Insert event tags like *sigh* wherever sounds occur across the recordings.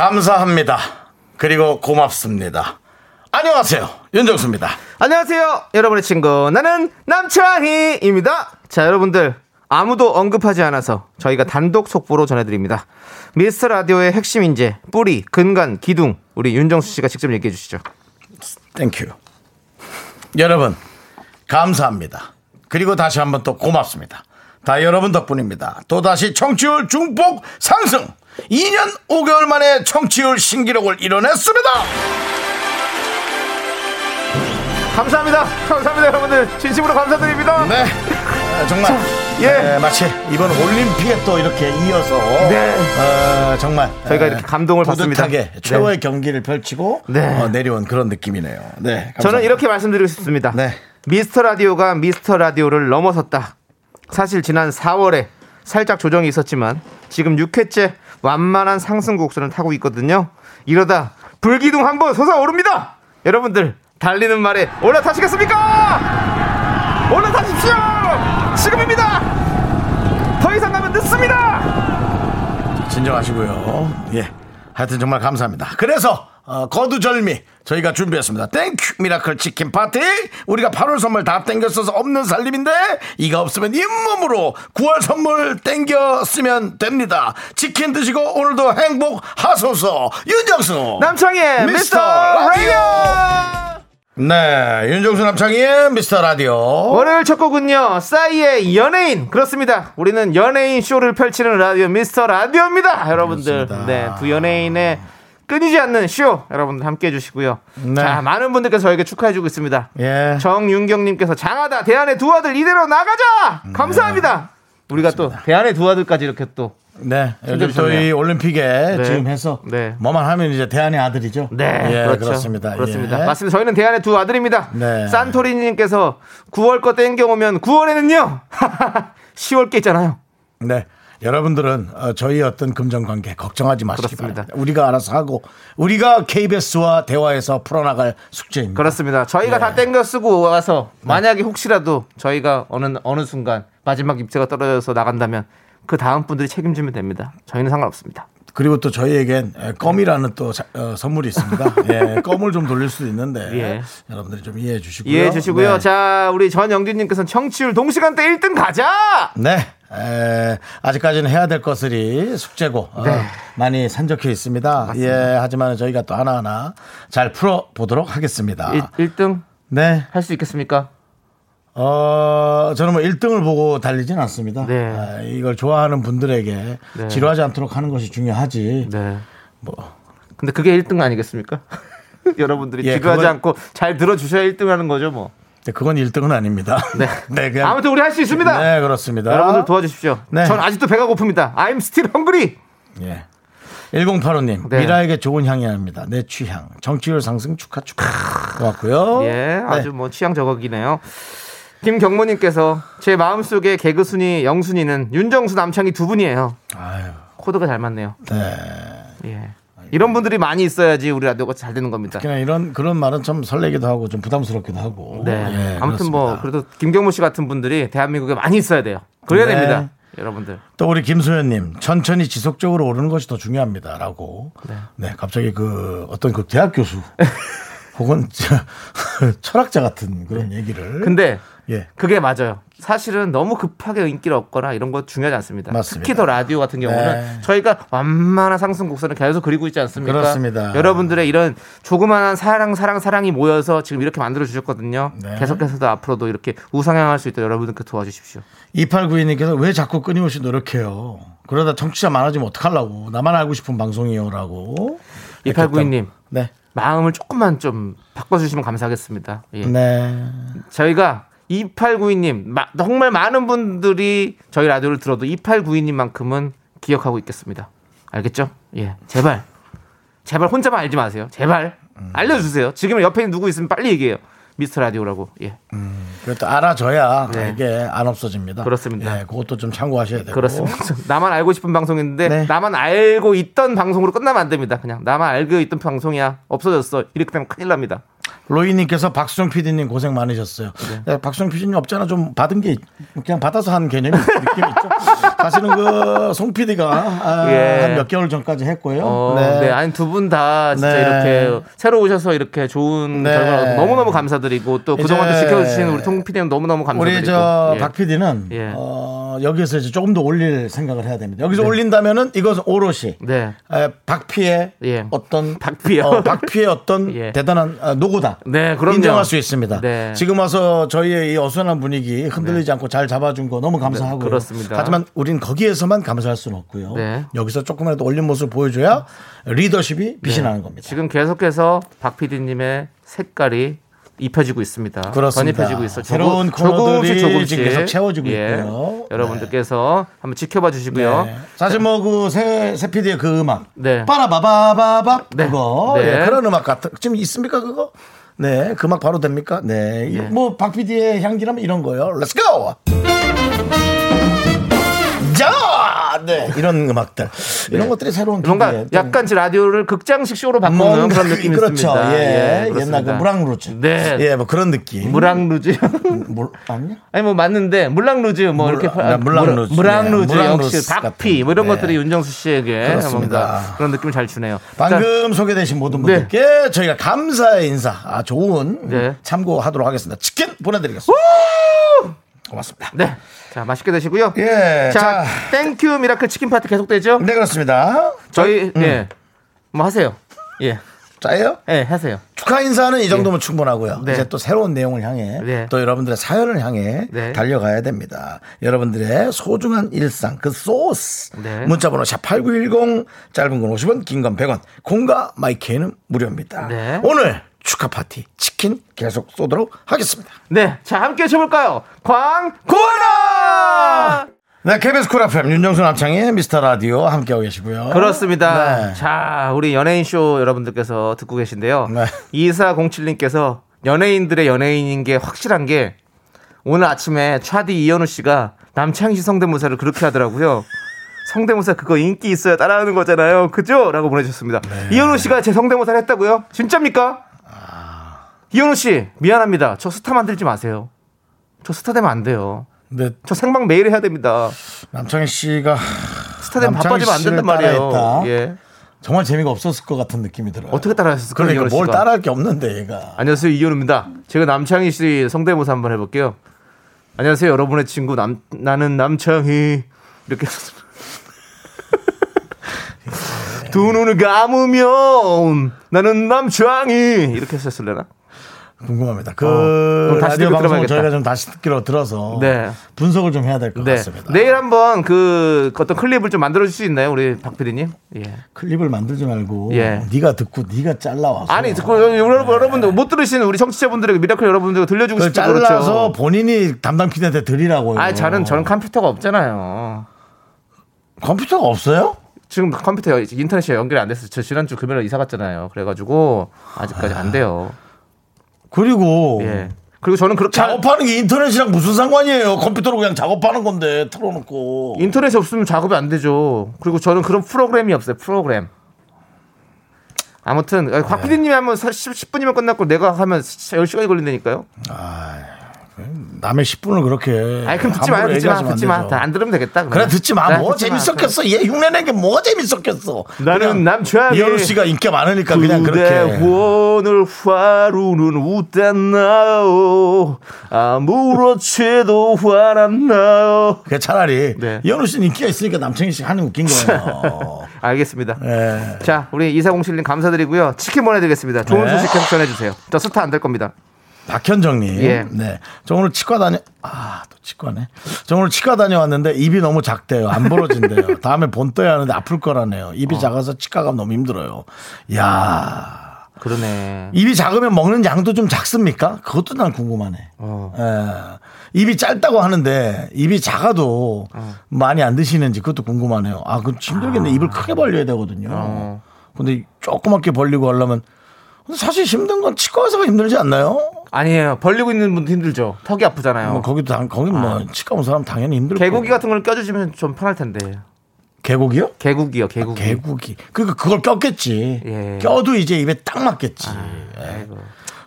감사합니다. 그리고 고맙습니다. 안녕하세요. 윤정수입니다. 안녕하세요, 여러분의 친구. 나는 남창희입니다. 자, 여러분들. 아무도 언급하지 않아서 저희가 단독 속보로 전해드립니다. 미스터 라디오의 핵심 인재, 뿌리, 근간, 기둥. 우리 윤정수 씨가 직접 얘기해 주시죠. Thank you. 여러분, 감사합니다. 그리고 다시 한번 또 고맙습니다. 다 여러분 덕분입니다. 또다시 청취율 증폭 상승! 2년 5개월 만에 청취율 신기록을 이뤄냈습니다! 감사합니다. 감사합니다, 여러분들. 진심으로 감사드립니다. 네. 아, 정말. 예. 네, 마치 이번 올림픽에 또 이렇게 이어서. 네. 어, 정말. 저희가 에, 이렇게 감동을 받습니다. 네. 최고의 경기를 펼치고 네. 어, 내려온 그런 느낌이네요. 네. 감사합니다. 저는 이렇게 말씀드리고 싶습니다. 네. 미스터 라디오가 미스터 라디오를 넘어섰다. 사실 지난 4월에 살짝 조정이 있었지만 지금 6회째 완만한 상승 곡선을 타고 있거든요. 이러다 불기둥 한번 솟아오릅니다. 여러분들 달리는 말에 올라타시겠습니까? 올라타십시오. 지금입니다. 더 이상 가면 늦습니다. 진정하시고요. 예. 하여튼 정말 감사합니다. 그래서 어, 거두절미 저희가 준비했습니다. Thank you miracle 치킨 파티. 우리가 8월 선물 다 땡겼어서 없는 살림인데 이가 없으면 잇몸으로 9월 선물 땡겨 쓰면 됩니다. 치킨 드시고 오늘도 행복 하소서. 윤정수 남창희의 미스터 라디오. 네, 윤정수 남창희의 미스터 라디오. 오늘 첫 곡은요 싸이의 연예인 그렇습니다 우리는 연예인 쇼를 펼치는 라디오 미스터 라디오입니다 여러분들 그렇습니다. 네 두 연예인의 끊이지 않는 쇼 여러분들 함께 해주시고요 네. 자 많은 분들께서 저에게 축하해주고 있습니다 예. 정윤경님께서 장하다 대한의 두 아들 이대로 나가자 감사합니다 우리가 또 대한의 두 아들까지 이렇게 또 네, 요즘 이 올림픽에 네. 지금 해서 네. 뭐만 하면 이제 대한의 아들이죠. 네, 예, 그렇죠. 그렇습니다. 그렇습니다. 예. 맞습니다. 저희는 대안의 두 아들입니다. 네. 산토리님께서 9월 거 땡겨오면 9월에는요 10월 *laughs* 게 있잖아요. 네. 여러분들은 어, 저희 어떤 금전 관계 걱정하지 마시기 그렇습니다. 바랍니다. 우리가 알아서 하고 우리가 KBS와 대화해서 풀어나갈 숙제입니다. 그렇습니다. 저희가 네. 다 땡겨 쓰고 와서 만약에 혹시라도 저희가 어느 어느 순간 마지막 입자가 떨어져서 나간다면 그 다음 분들이 책임지면 됩니다. 저희는 상관없습니다. 그리고 또 저희에겐 에, 껌이라는 또 자- 어, 선물이 있습니다. 예, *laughs* 껌을 좀 돌릴 수도 있는데 예. 여러분들이 좀 이해해 주시고요. 이해해 주시고요. 네. 자, 우리 전영진님께서는 청취율 동시간대 1등 가자. 네. 에, 아직까지는 해야 될 것들이 숙제고 어, 네. 많이 산적해 있습니다. 예, 하지만 저희가 또 하나하나 잘 풀어 보도록 하겠습니다. 1, 등 네. 할 수 있겠습니까? 어, 저는 뭐 1등을 보고 달리진 않습니다. 네. 아, 이걸 좋아하는 분들에게 네. 지루하지 않도록 하는 것이 중요하지. 네. 뭐, 근데 그게 1등 아니겠습니까? *laughs* 여러분들이 예, 지루하지 그건- 않고 잘 들어주셔야 1등 하는 거죠, 뭐. 그건 1등은 아닙니다. *laughs* *laughs* 네. 그냥- 아무튼 우리 할 수 있습니다. 네, 그렇습니다. 여러분들 도와주십시오. 네. 전 아직도 배가 고픕니다. I'm still hungry. 예. 1085님, 네. 미라에게 좋은 향이 납니다. 내 취향. 정치율 상승 축하 축하. 고맙고요. *laughs* 예, 아주 네. 뭐 취향 저격이네요. 김경모님께서 제 마음속에 개그순위 영순위는 윤정수 남창희 두 분이에요. 아유, 코드가 잘 맞네요. 네. 예. 이런 분들이 많이 있어야지 우리 라디오가 잘 되는 겁니다. 그냥 이런, 그런 말은 좀 설레기도 하고 좀 부담스럽기도 하고. 네. 예, 아무튼 뭐 그렇습니다. 그래도 김경모 씨 같은 분들이 대한민국에 많이 있어야 돼요. 그래야 네. 됩니다. 여러분들. 또 우리 김소연님 천천히 지속적으로 오르는 것이 더 중요합니다라고. 네. 갑자기 그 어떤 그 대학 교수 *laughs* 혹은 저- *laughs* 철학자 같은 그런 얘기를. 근데 예. 그게 맞아요. 사실은 너무 급하게 인기를 얻거나 이런 거 중요하지 않습니다. 맞습니다. 특히 더 라디오 같은 경우는 네. 저희가 완만한 상승 곡선을 계속 그리고 있지 않습니까? 그렇습니다. 여러분들의 이런 조그마한 사랑 사랑 사랑이 모여서 지금 이렇게 만들어 주셨거든요. 네. 계속해서도 앞으로도 이렇게 우상향할 수 있도록 여러분들께 도와주십시오. 2892님께서 왜 자꾸 끊임없이 노력해요? 그러다 청취자 많아지면 어떡하려고. 나만 알고 싶은 방송이요라고. 2892님 네. 마음을 조금만 좀 바꿔주시면 감사하겠습니다. 예. 네. 저희가 2892님 정말 많은 분들이 저희 라디오를 들어도 2892님만큼은 기억하고 있겠습니다. 알겠죠? 예, 제발 제발 혼자만 알지 마세요. 제발 알려주세요. 지금 옆에 누구 있으면 빨리 얘기해요. 미스터 라디오라고. 예. 그것도 알아줘야 네. 이게 안 없어집니다. 그렇습니다. 예, 그것도 좀 참고하셔야 되고. 그렇습니다. *laughs* 나만 알고 싶은 방송인데 네. 나만 알고 있던 방송으로 끝나면 안 됩니다. 그냥 나만 알고 있던 방송이야. 없어졌어. 이렇게 되면 큰일 납니다. 로이님께서 박수정 PD님 고생 많으셨어요. 네, 박수정 PD님 없잖아 좀 받은 게 그냥 받아서 한 개념이 느낌이 있죠. *laughs* 사실은 그 송 PD가 아, 예. 한몇 개월 전까지 했고요. 어, 네. 아니 두 분 다 진짜 네. 이렇게 새로 오셔서 이렇게 좋은 네. 결과 얻어서 너무 너무 감사드리고 또 그동안 또 지켜주신 우리 통 PD님 너무 너무 감사드리고 우리 저 예. 박 PD는 예. 어, 여기서 이제 조금 더 올릴 생각을 해야 됩니다. 여기서 올린다면은 이것은 오롯이 네. 에, 박피의 예. 어떤 박피요? 어, 박피의 어떤 *laughs* 예. 대단한 어, 노고다. 네, 그럼요. 인정할 수 있습니다. 네. 지금 와서 저희의 이 어수선한 분위기 흔들리지 않고 잘 잡아준 거 너무 감사하고요. 네, 그렇습니다. 하지만 우린 거기에서만 감사할 수는 없고요. 네. 여기서 조금이라도 올린 모습을 보여줘야 리더십이 빛이 나는 겁니다. 지금 계속해서 박 PD님의 색깔이 입혀지고 있습니다. 그렇습니다. 전입혀지고 있어. 새로운 조금- 코너들이 지금 계속 채워지고 예. 있고요. 여러분들께서 한번 지켜봐 주시고요. 네. 사실 뭐 그새 새 PD의 그 음악 네. 빠라바바바바 네. 그거 네. 예, 그런 음악 같은 지금 있습니까 그거? 네, 그 음악 바로 됩니까? 네, 예. 뭐박 PD의 향기라면 이런 거예요. Let's go. 자, 네 이런 음악들 이런 것들이 새로운 뭔가 좀 약간 지 라디오를 극장식 쇼로 바꾸는 뭔가 그런 느낌이 그렇죠. 있습니다. 예, 그렇습니다. 옛날 그 무랑루즈. 네. 예, 뭐 그런 느낌. 무랑루즈. 물 아니야? 아니 뭐 맞는데 물랑루즈 뭐 물- 이렇게 네, 물랑루즈. 물랑루즈 네, 역시 박피 뭐 이런 같은, 것들이 네. 윤정수 씨에게 그렇습니다. 뭔가 그런 느낌을 잘 주네요. 자, 방금 소개되신 모든 네. 분들께 저희가 감사의 인사, 아, 좋은 네. 참고하도록 하겠습니다. 치킨 보내드리겠습니다. 고맙습니다. 네. 자, 맛있게 드시고요. 예, 자, 자, Thank you miracle 치킨 파티 계속되죠? 네 그렇습니다. 저희 음. 예. 뭐 하세요. 예. 짜예요? 예, 하세요. 축하 인사는 이 정도면 충분하고요. 네. 이제 또 새로운 내용을 향해 네. 또 여러분들의 사연을 향해 네. 달려가야 됩니다. 여러분들의 소중한 일상 그 소스 네. 문자번호 샵 8910 짧은 건 50원 긴 건 100원 콩과 마이케이는 무료입니다. 네. 오늘 축하 파티 치킨 계속 쏘도록 하겠습니다. 네. 자, 함께 해 볼까요? 광고라! 네, KBS Cool FM 윤정수 남창희의 미스터 라디오 함께하고 계시고요. 그렇습니다. 네. 자, 우리 연예인 쇼 여러분들께서 듣고 계신데요. 네. 2407님께서 연예인들의 연예인인 게 확실한 게 오늘 아침에 차디 이현우 씨가 남창희 씨 성대모사를 그렇게 하더라고요. 성대모사 그거 인기 있어야 따라하는 거잖아요. 그죠? 라고 보내주셨습니다. 네. 이현우 씨가 제 성대모사를 했다고요? 진짜입니까? 이현우 씨, 미안합니다. 저 스타 만들지 마세요. 저 스타 되면 안 돼요. 근데 저 생방 매일 해야 됩니다. 남창희 씨가 스타 되면 바빠지면 안 된단 말이에요. 따라했다. 예. 정말 재미가 없었을 것 같은 느낌이 들어요. 어떻게 따라하셨을까요? 그러니까 뭘? 따라할 게 없는데 얘가. 안녕하세요 이현우입니다. 제가 남창희 씨 성대모사 한번 해볼게요. 안녕하세요 여러분의 친구 남 나는 남창희 이렇게 두 눈을 감으면 나는 남창희 이렇게 했었을래나? 궁금합니다. 그 어, 다시 라디오 방송. 저희가 좀 다시 듣기로 들어서 네. 분석을 좀 해야 될것 네. 같습니다. 내일 한번 그 어떤 클립을 좀 만들어 줄 수 있나요, 우리 박 PD님? 예. 클립을 만들지 말고 예. 네가 듣고 네가 잘라와서 아니 듣고 여러분 여러분들 못 들으시는 우리 청취자분들에게 miracle 여러분들 들려주고 싶죠. 잘라서 그렇죠. 본인이 담당 PD한테 드리라고요. 아, 저는 저는 컴퓨터가 없잖아요. 컴퓨터가 없어요? 지금 컴퓨터 인터넷이 연결이 안 돼서 저 지난주 금요일에 이사 갔잖아요. 그래가지고 아직까지 안 돼요. 그리고 예. 그리고 저는 그렇게 작업하는 게 인터넷이랑 무슨 상관이에요? 컴퓨터로 그냥 작업하는 건데 틀어놓고 인터넷이 없으면 작업이 안 되죠. 그리고 저는 그런 프로그램이 없어요. 프로그램. 아무튼 네. 곽 PD님이 하면 10, 분이면 끝났고 내가 하면 10시간이 걸린다니까요. 남의 10분을 그렇게 아니 그럼 듣지 마요. 듣지 마. 듣지 마. 다 안 들으면 되겠다. 그러면. 그래 듣지 마. 네, 뭐. 재밌었겠어. 얘 흉내내게 뭐가 재밌었겠어. 나는 남창희. 이현우 씨가 인기가 많으니까 그냥 그렇게. 오늘 하루는 웃었나요 아무렇지도 않았나요 그 차라리 네. 이현우 씨는 인기가 있으니까 남창희 씨가 하는 게 웃긴 거예요. *laughs* 알겠습니다 예. 자 우리 이사공실님 감사드리고요 치킨 보내드리겠습니다 좋은 네. 소식 계속 전해주세요 저 스타 안 될 겁니다 박현정님. 예. 네. 저 오늘 치과 다녀, 아, 또 치과네. 저 오늘 치과 다녀왔는데 입이 너무 작대요. 안 벌어진대요. *laughs* 다음에 본 떠야 하는데 아플 거라네요. 입이 작아서 치과 가면 너무 힘들어요. 야 그러네 입이 작으면 먹는 양도 좀 작습니까? 그것도 난 궁금하네. 어. 예. 입이 짧다고 하는데 입이 작아도 많이 안 드시는지 그것도 궁금하네요. 아, 그 힘들겠네. 입을 크게 벌려야 되거든요. 어. 근데 조그맣게 벌리고 하려면 사실 힘든 건 치과 의사가 힘들지 않나요? 아니에요. 벌리고 있는 분도 힘들죠. 턱이 아프잖아요. 뭐 거기도 당, 거기 뭐 치과 온 사람 당연히 힘들 개구기 같은 걸 껴주시면 좀 편할 텐데. 개고기요? 개구기요, 개구기. 개구기. 그러니까 그걸 꼈겠지. 예. 껴도 이제 입에 딱 맞겠지. 예. 아이고.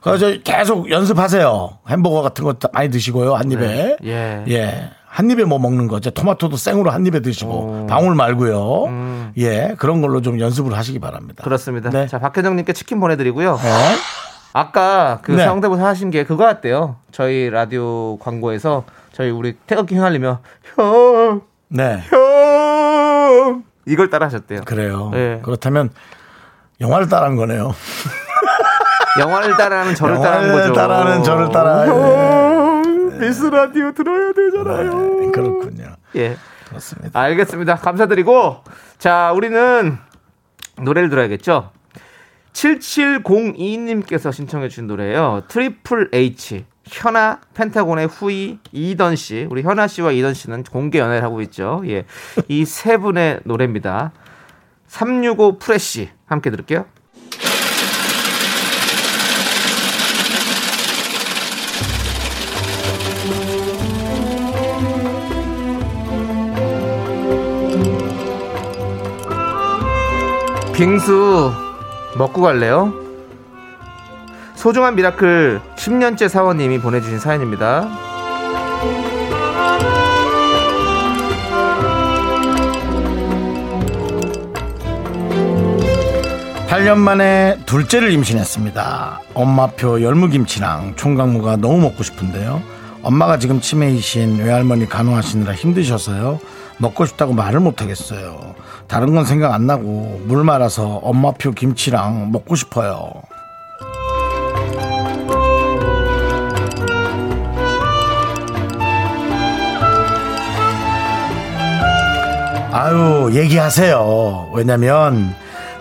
그래서 계속 연습하세요. 햄버거 같은 거 많이 드시고요. 한 입에. 예. 예. 한 입에 뭐 먹는 거죠. 토마토도 생으로 한 입에 드시고 방울 말고요. 예. 그런 걸로 좀 연습을 하시기 바랍니다. 음. 그렇습니다. 네. 자, 박혜정님께 치킨 보내드리고요. 예. 아까 그 네. 성대모사 하신 게 그거 같대요. 저희 라디오 광고에서 저희 우리 태극기 휘날리며 형, 네. 형 이걸 따라 하셨대요. 그래요. 예. 그렇다면 영화를 따라한 거네요. *laughs* 영화를 따라하는 저를 따라하는 영화를 거죠. 따라하는 저를 따라. 형, 미스 라디오 들어야 되잖아요. 네, 그렇군요. 예. 그렇습니다. 알겠습니다. 감사드리고 자, 우리는 노래를 들어야겠죠. 7702님께서 신청해 주신 노래예요. Triple H 현아 펜타곤의 후이 이던 씨 우리 현아 씨와 이던 씨는 공개 연애를 하고 있죠. 예, 이 세 분의 노래입니다. 365 Fresh 함께 들을게요. 빙수 먹고 갈래요? 소중한 miracle 10년째 사원님이 보내주신 사연입니다. 8년 만에 둘째를 임신했습니다. 엄마표 열무김치랑 총각무가 너무 먹고 싶은데요. 엄마가 지금 치매이신 외할머니 간호하시느라 힘드셔서요. 먹고 싶다고 말을 못하겠어요. 다른 건 생각 안 나고 물 말아서 엄마표 김치랑 먹고 싶어요. 아유, 얘기하세요. 왜냐면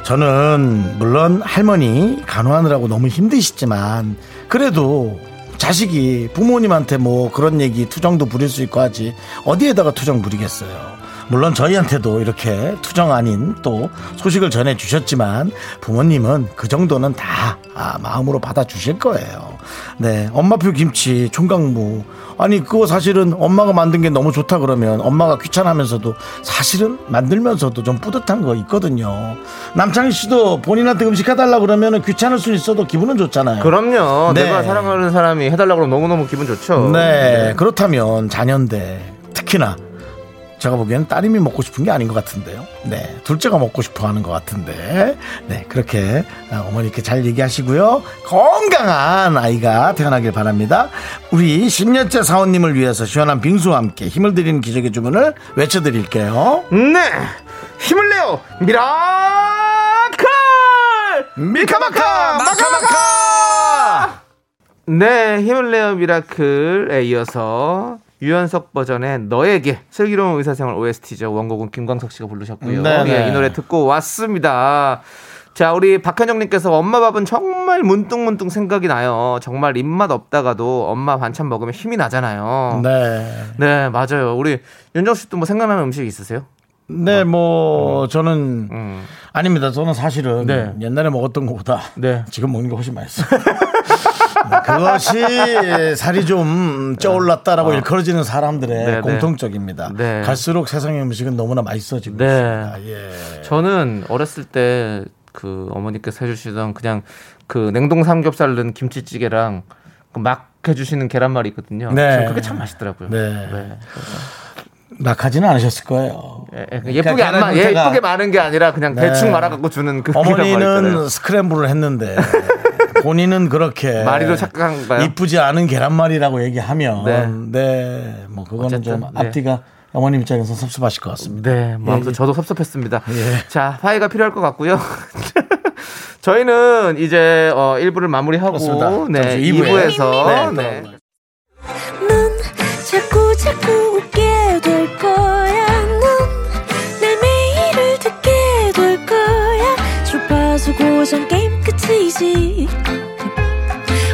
저는 물론 할머니 간호하느라고 너무 힘드시지만 그래도 자식이 부모님한테 뭐 그런 얘기 투정도 부릴 수 있고 하지 어디에다가 투정 부리겠어요. 물론 저희한테도 이렇게 투정 아닌 또 소식을 전해 주셨지만 부모님은 그 정도는 다 아, 마음으로 받아 주실 거예요. 네, 엄마표 김치, 총각무. 아니 그거 사실은 엄마가 만든 게 너무 좋다 그러면 엄마가 귀찮아하면서도 사실은 만들면서도 좀 뿌듯한 거 있거든요. 남창희 씨도 본인한테 음식 해달라 그러면 귀찮을 수 있어도 기분은 좋잖아요. 그럼요. 네. 내가 사랑하는 사람이 해달라고 그러면 너무 너무 기분 좋죠. 네, 그렇다면 자녀인데 특히나 제가 보기에는 따님이 먹고 싶은 게 아닌 것 같은데요. 네, 둘째가 먹고 싶어 하는 것 같은데. 네, 그렇게 어머니께 잘 얘기하시고요. 건강한 아이가 태어나길 바랍니다. 우리 10년째 사원님을 위해서 시원한 빙수와 함께 힘을 드리는 기적의 주문을 외쳐드릴게요. 네, 힘을 내요, miracle! 미카마카! 마카마카! 네, 힘을 내요 미라클에 이어서 유연석 버전의 너에게 슬기로운 의사생활 OST죠. 원곡은 김광석 씨가 부르셨고요. 네네. 예, 이 노래 듣고 왔습니다. 자, 우리 박현정님께서 엄마 밥은 정말 문득문득 생각이 나요. 정말 입맛 없다가도 엄마 반찬 먹으면 힘이 나잖아요. 네, 네. 맞아요. 우리 윤정 씨도 뭐 생각나는 음식 있으세요? 네, 뭐, 저는, 음. 아닙니다. 저는 사실은 네. 옛날에 먹었던 것보다 네. 지금 먹는 게 훨씬 맛있어요. *laughs* 네, 그것이 살이 좀 쪄올랐다라고 일컬어지는 사람들의 네, 네. 공통적입니다. 네. 갈수록 세상의 음식은 너무나 맛있어지고 네. 있습니다. 예. 저는 어렸을 때 그 어머니께서 해주시던 그냥 그 냉동 삼겹살 넣은 김치찌개랑 그막 해주시는 계란말이 있거든요. 네. 그게 참 맛있더라고요. 네. 낙하지는 않으셨을 거예요. 예, 예, 예쁘게 안 마, 형태가- 예쁘게 마는 게 아니라 그냥 네. 대충 말아갖고 주는 그. 어머니는 스크램블을 했는데 *laughs* 본인은 그렇게 마리로 착각한가요? 이쁘지 않은 계란말이라고 얘기하면 네. 네, 뭐 그거는 어쨌든, 좀 네. 앞뒤가 어머님 입장에서 섭섭하실 것 같습니다. 네, 뭐 아무튼 예, 예. 저도 섭섭했습니다. 예. 자, 화해가 필요할 것 같고요. *laughs* 저희는 이제 어 1부를 마무리하고 그렇습니다. 네, 잠시 이부에. 2부에 서 네. 네. 넌 자꾸 자꾸 웃게 될 거야. 넌내 매일을 듣게 될 거야. 주파수 고정 게임 끝이지.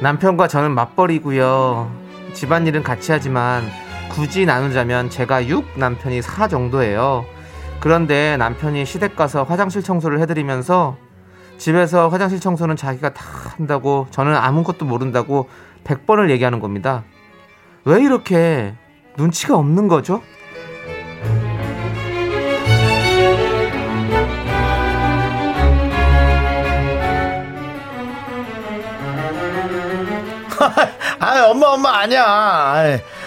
남편과 저는 맞벌이고요. 집안일은 같이 하지만 굳이 나누자면 제가 6, 남편이 4 정도예요. 그런데 남편이 시댁 가서 화장실 청소를 해드리면서 집에서 화장실 청소는 자기가 다 한다고 저는 아무것도 모른다고 100번을 얘기하는 겁니다. 왜 이렇게 눈치가 없는 거죠? *laughs* 아 엄마 엄마 아니야.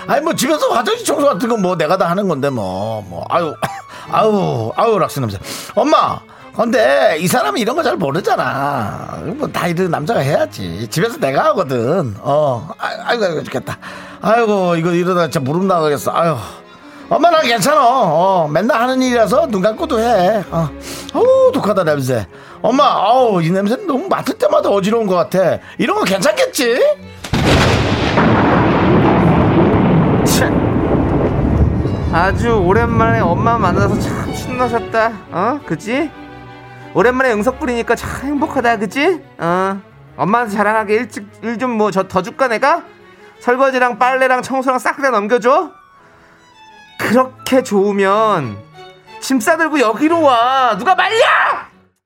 아니 뭐 집에서 화장실 청소 같은 건 뭐 내가 다 하는 건데 뭐뭐 아유 *laughs* 아유 아유 락스 냄새. 엄마. 근데 이 사람이 이런 거 잘 모르잖아. 뭐 다 이런 남자가 해야지. 집에서 내가 하거든. 어. 아, 아이고 아이고 죽겠다. 아이고 이거 이러다 진짜 무릎 나가겠어. 아유. 엄마 난 괜찮아. 어, 맨날 하는 일이라서 눈 감고도 해. 어. 어우 독하다 냄새. 엄마 아우 이 냄새 너무 맡을 때마다 어지러운 것 같아. 이런 거 괜찮겠지? 아주 오랜만에 엄마 만나서 참 신나셨다. 어? 그지? 오랜만에 응석 부리니까 참 행복하다. 그지? 어. 엄마한테 자랑하게 일찍 일 좀 뭐 저 더 줄까 내가? 설거지랑 빨래랑 청소랑 싹 다 넘겨줘? 그렇게 좋으면 짐 싸들고 여기로 와. 누가 말려!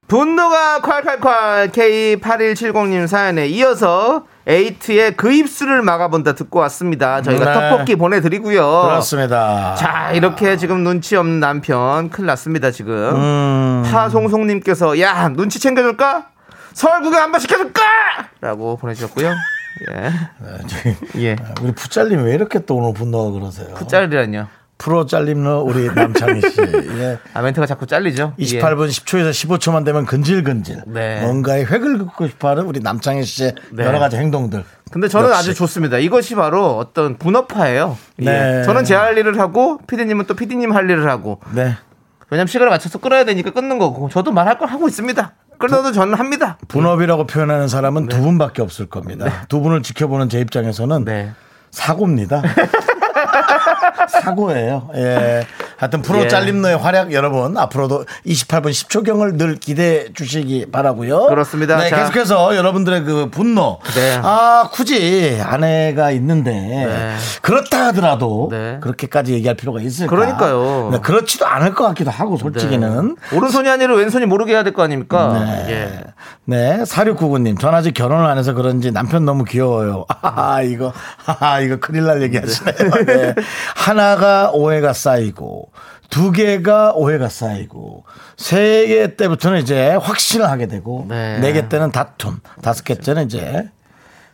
분노가 콸콸콸 K8170님 사연에 이어서 에이트의 그 입술을 막아본다 듣고 왔습니다. 저희가 네. 떡볶이 보내드리고요. 그렇습니다. 자, 이렇게 지금 눈치 없는 남편 큰일 났습니다, 지금. 음. 파송송님께서 야, 눈치 챙겨줄까? 서울 구경 한번 시켜줄까? 라고 보내주셨고요. 예. 네, 저기, 예. 우리 푸짤님 왜 이렇게 또 오늘 분노가 그러세요? 짤이라뇨. 프로 짤림너 우리 남창희 씨. *laughs* 예. 아, 멘트가 자꾸 잘리죠? 28분 10초에서 15초만 되면 근질근질. 네. 뭔가에 획을 긋고 싶어 하는 우리 남창희 씨의 네. 여러 가지 행동들. 예. 근데 저는 역시. 아주 좋습니다. 이것이 바로 어떤 분업화예요. 예. 네. 저는 제 할 일을 하고, 피디님은 또 피디님 할 일을 하고. 네. 왜냐면 시간을 맞춰서 끊어야 되니까 끊는 거고, 저도 말할 걸 하고 있습니다. 끊어도 저는 합니다. 분업이라고 표현하는 사람은 두 분밖에 없을 겁니다. 두 분을 지켜보는 제 입장에서는 네. 사고입니다. *laughs* 사고예요. 예. 하여튼 프로 예. 짤림너의 활약 여러분 앞으로도 28분 10초경을 늘 기대해 주시기 바라고요. 그렇습니다. 네, 자. 계속해서 여러분들의 그 분노. 네. 아, 굳이 아내가 있는데 그렇다 하더라도 네. 그렇게까지 얘기할 필요가 있을까? 그러니까요. 네, 그렇지도 않을 것 같기도 하고 솔직히는. 오른손이 아니라 왼손이 모르게 해야 될 거 아닙니까? 네. 예. 네, 4699님. 전 아직 결혼을 안 해서 그런지 남편 너무 귀여워요. *laughs* 아, 이거, *laughs* 아, 이거 큰일 날 얘기 하시네요. 네. 하나가 오해가 쌓이고, 두 개가 오해가 쌓이고, 세 개 때부터는 이제 확신을 하게 되고, 네. 네개 때는 다툼, 다섯 개 때는 이제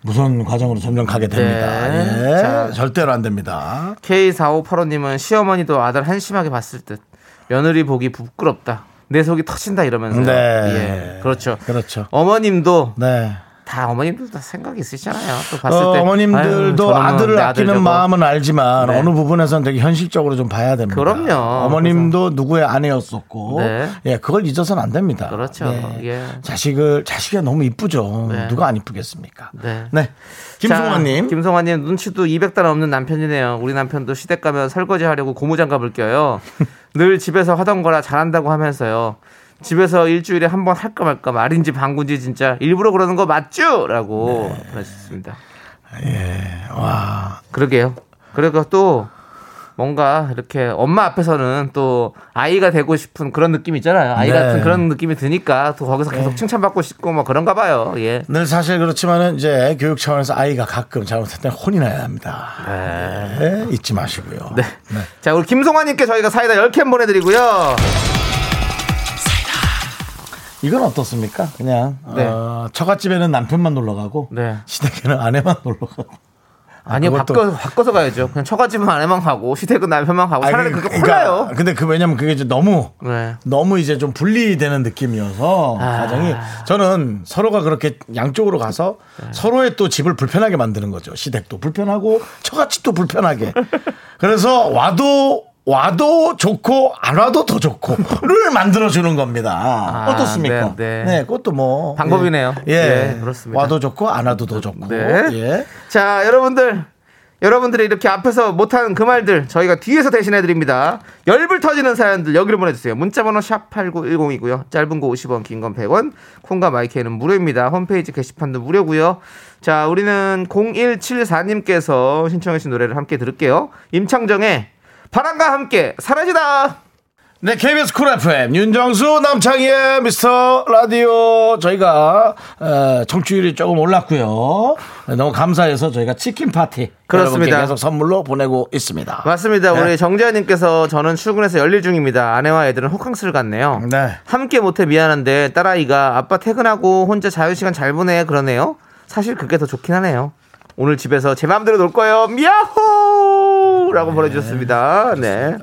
무서운 과정으로 점점 가게 됩니다. 네. 예. 자. 절대로 안 됩니다. K4585님은 시어머니도 아들 한심하게 봤을 듯 며느리 보기 부끄럽다. 내 속이 터진다 이러면서. 네. 예. 그렇죠. 그렇죠. 어머님도 네. 다 어머님도 다 생각이 있으시잖아요. 또 봤을 어, 때 어머님들도 아유, 아들을 아끼는. 마음은 알지만 네. 어느 부분에서는 되게 현실적으로 좀 봐야 됩니다. 그럼요. 어머님도 누구의 아내였었고, 네. 예, 그걸 잊어서는 안 됩니다. 그렇죠. 네. 예. 자식을 자식이 너무 이쁘죠. 네. 누가 안 이쁘겠습니까? 네. 김송환님. 자, 김송환님 눈치도 200단 없는 남편이네요. 우리 남편도 시댁 가면 설거지 하려고 고무장갑을 껴요. *laughs* 늘 집에서 하던 거라 잘한다고 하면서요. 집에서 일주일에 한 번 할까 말까 말인지 방구인지 진짜 일부러 그러는 거 맞죠? 라고 네. 보내주셨습니다. 와, 그러게요. 그리고 또 뭔가 이렇게 엄마 앞에서는 또 아이가 되고 싶은 그런 느낌 있잖아요. 아이 네. 같은 그런 느낌이 드니까 또 거기서 계속 칭찬받고 싶고 뭐 그런가 봐요. 예. 늘 사실 그렇지만은 이제 교육 차원에서 아이가 가끔 잘못했을 때 혼이 나야 합니다. 네, 잊지 마시고요. 네. 자, 우리 김송환님께 저희가 사이다 10캔 보내드리고요. 이건 어떻습니까? 그냥 네. 어, 처갓집에는 남편만 놀러 가고 네. 시댁에는 아내만 놀러 가고. 아, 아니요, 그것도- 바꿔, 바꿔서 가야죠. 그냥 처갓집은 아내만 가고, 시댁은 남편만 가고, 차라리 그게 그러니까 홀라요. 근데 그 왜냐면 그게 이제 너무 네. 너무 이제 좀 분리되는 느낌이어서 아. 가정이 저는 서로가 그렇게 양쪽으로 가서 네. 서로의 또 집을 불편하게 만드는 거죠. 시댁도 불편하고 처갓집도 불편하게. 그래서 와도 와도 좋고 안 와도 더 좋고를 만들어 주는 겁니다. 어떻습니까? 네, 네. 그것도 뭐 방법이네요. 예, 예. 네, 그렇습니다. 와도 좋고 안 와도 더 좋고. 네. 예. 자, 여러분들. 여러분들이 이렇게 앞에서 못한 그 말들 저희가 뒤에서 대신해 드립니다. 열불 터지는 사연들 여기로 보내주세요. 문자번호 샵 8910이고요. 짧은 거 50원, 긴 건 100원. 콩과 마이케이는 무료입니다. 홈페이지 게시판도 무료고요. 자, 우리는 0174님께서 신청해 주신 노래를 함께 들을게요. 임창정의 바람과 함께 사라지다. 네, KBS Cool FM 윤정수 남창희의 미스터 라디오 저희가 어, 청취율이 조금 올랐고요. 너무 감사해서 저희가 치킨 파티 그렇습니다. 계속 선물로 보내고 있습니다. 맞습니다. 네. 우리 정재현님께서 저는 출근해서 열일 중입니다. 아내와 애들은 호캉스를 갔네요. 네. 함께 못해 미안한데 딸아이가 아빠 퇴근하고 혼자 자유 시간 잘 보내 그러네요. 사실 그게 더 좋긴 하네요. 오늘 집에서 제 마음대로 놀 거예요. 미야호! 라고 보내주셨습니다. 네.